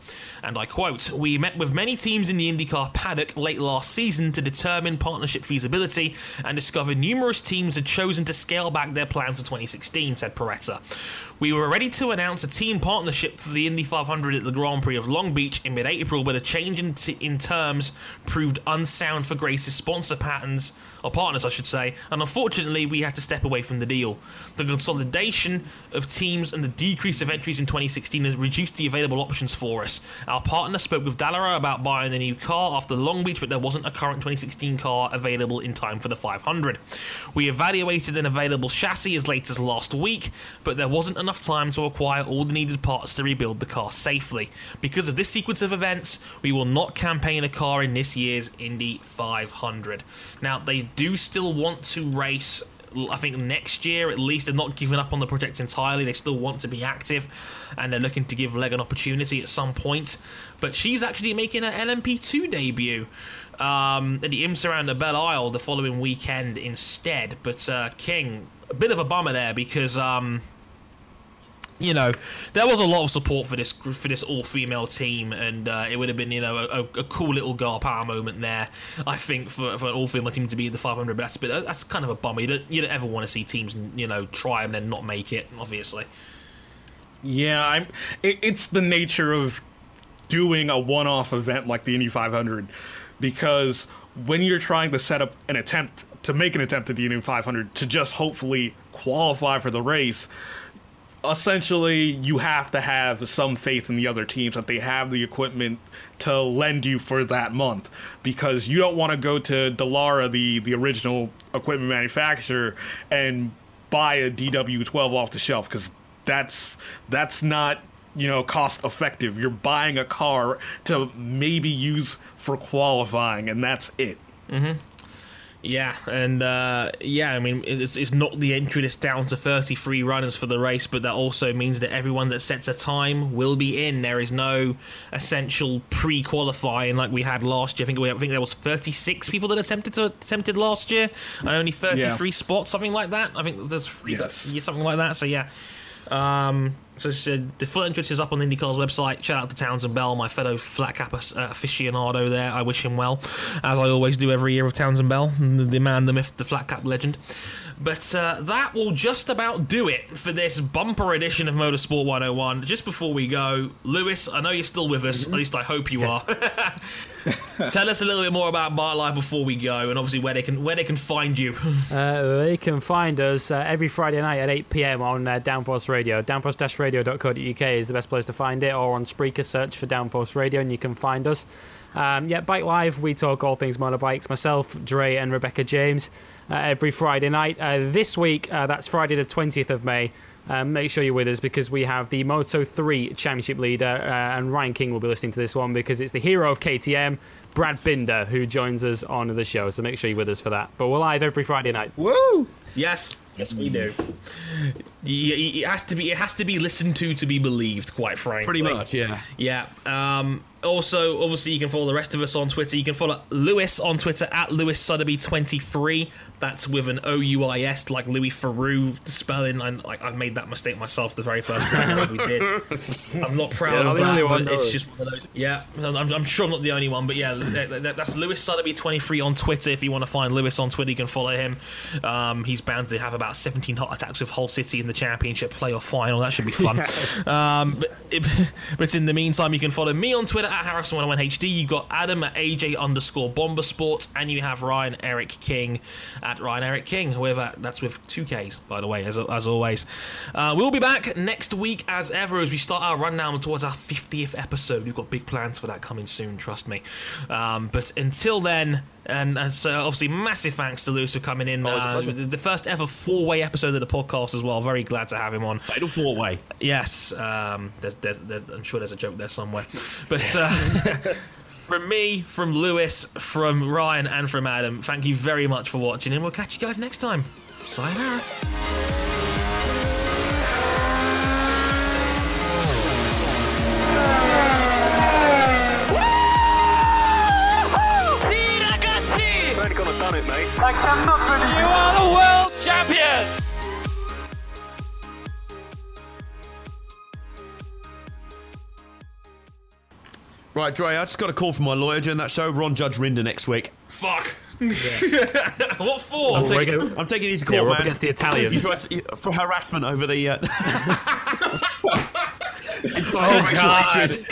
And I quote, We met with many teams in the IndyCar paddock late last season to determine partnership feasibility and discovered numerous teams had chosen to scale back their plans for 2016, said Paretta. We were ready to announce a team partnership for the Indy 500 at the Grand Prix of Long Beach in mid April, but a change in, t- in terms proved unsound for Grace's sponsor patterns, or partners, I should say, and unfortunately, we had to step away from the deal. The consolidation of teams and the decrease of entries in 2016 has reduced the available options for us. Our partner spoke with Dallara about buying a new car after Long Beach, but there wasn't a current 2016 car available in time for the 500. We evaluated an available chassis as late as last week, but there wasn't enough time to acquire all the needed parts to rebuild the car safely. Because of this sequence of events, we will not campaign a car in this year's Indy 500. Now, they do still want to race I think next year at least they're not giving up on the project entirely. They still want to be active, and they're looking to give Legge an opportunity at some point. But she's actually making her LMP2 debut um, at the IMSA round at Belle Isle the following weekend instead. But uh, King, a bit of a bummer there because. Um, you know, there was a lot of support for this for this all female team, and uh, it would have been you know a, a cool little girl power moment there. I think for, for an all female team to be in the 500, but that's that's kind of a bummer. You don't you don't ever want to see teams you know try and then not make it, obviously. Yeah, I'm. It, it's the nature of doing a one-off event like the Indy 500, because when you're trying to set up an attempt to make an attempt at the Indy 500 to just hopefully qualify for the race, essentially you have to have some faith in the other teams that they have the equipment to lend you for that month because you don't want to go to Dallara, the the original equipment manufacturer, and buy a DW12 off the shelf because that's that's not you know cost effective. You're buying a car to maybe use for qualifying, and that's it. Mm-hmm. Yeah, and uh, yeah, I mean, it's, it's not the entry list down to 33 runners for the race, but that also means that everyone that sets a time will be in. There is no essential pre-qualifying like we had last year. I think we, I think there was 36 people that attempted to attempted last year, and only 33 Yeah. spots, something like that. I think there's three, Yes. something like that. So yeah. Um, so uh, the full entrance is up on IndyCar's website. Shout out to Townsend Bell, my fellow flat cap uh, aficionado there. I wish him well, as I always do every year with Townsend Bell, the, man, the myth, the flat cap legend. But uh, that will just about do it for this bumper edition of Motorsport 101. Just before we go, Lewis, I know you're still with us. At least I hope you are. Tell us a little bit more about Bike Live before we go, and obviously where they can where they can find you. Uh, they can find us uh, every Friday night at 8 pm on uh, Downforce Radio. Downforce-radio.co.uk is the best place to find it, or on Spreaker, search for Downforce Radio and you can find us. Um, yeah, Bike Live, we talk all things motorbikes. Myself, Dre, and Rebecca James uh, every Friday night. Uh, this week, uh, that's Friday the 20th of May. Um, make sure you're with us because we have the Moto 3 Championship leader, uh, and Ryan King will be listening to this one because it's the hero of KTM, Brad Binder, who joins us on the show. So make sure you're with us for that. But we're live every Friday night. Woo! Yes, yes, we do. Y- y- It has to be. It has to be listened to to be believed. Quite frankly, Pretty much, yeah. Yeah. Um, also, obviously, you can follow the rest of us on Twitter. You can follow Lewis on Twitter at Lewis Sotheby23. That's with an O U I S, like Louis Theroux spelling. I, like, I made that mistake myself the very first time we did. I'm not proud Yeah, of not the that, only but one, no. it's just one of those. Yeah, I'm, I'm sure I'm not the only one, but yeah, that- that- that's Lewis Sotheby23 on Twitter. If you want to find Lewis on Twitter, you can follow him. Um, he's bound to have about 17 hot attacks with Hull City in the championship playoff final. That should be fun. um, but, but in the meantime, you can follow me on Twitter at Harrison101HD. You've got Adam at AJ underscore Bomber Sports, and you have Ryan Eric King at Ryan Eric King. However, that's with two Ks, by the way, as, as always. Uh, we'll be back next week as ever as we start our rundown towards our 50th episode. We've got big plans for that coming soon, trust me. Um, but until then, and uh, so obviously massive thanks to Lewis for coming in. A Uh, the first ever four-way episode of the podcast as well. Very glad to have him on. Fatal four way. Yes, um, there's, there's, there's, I'm sure there's a joke there somewhere. But uh, from me, from Lewis, from Ryan, and from Adam, thank you very much for watching, and we'll catch you guys next time. Sayonara. Done it, mate. You are the world champion! Right, Dre, I just got a call from my lawyer during that show. Ron Judge Rinder next week. Fuck. what for? I'm, we're taking, gonna- I'm taking you to Yeah, court, we're up man. against the You Italians. tried to- for harassment over the. Uh, Oh, racial God. hatred.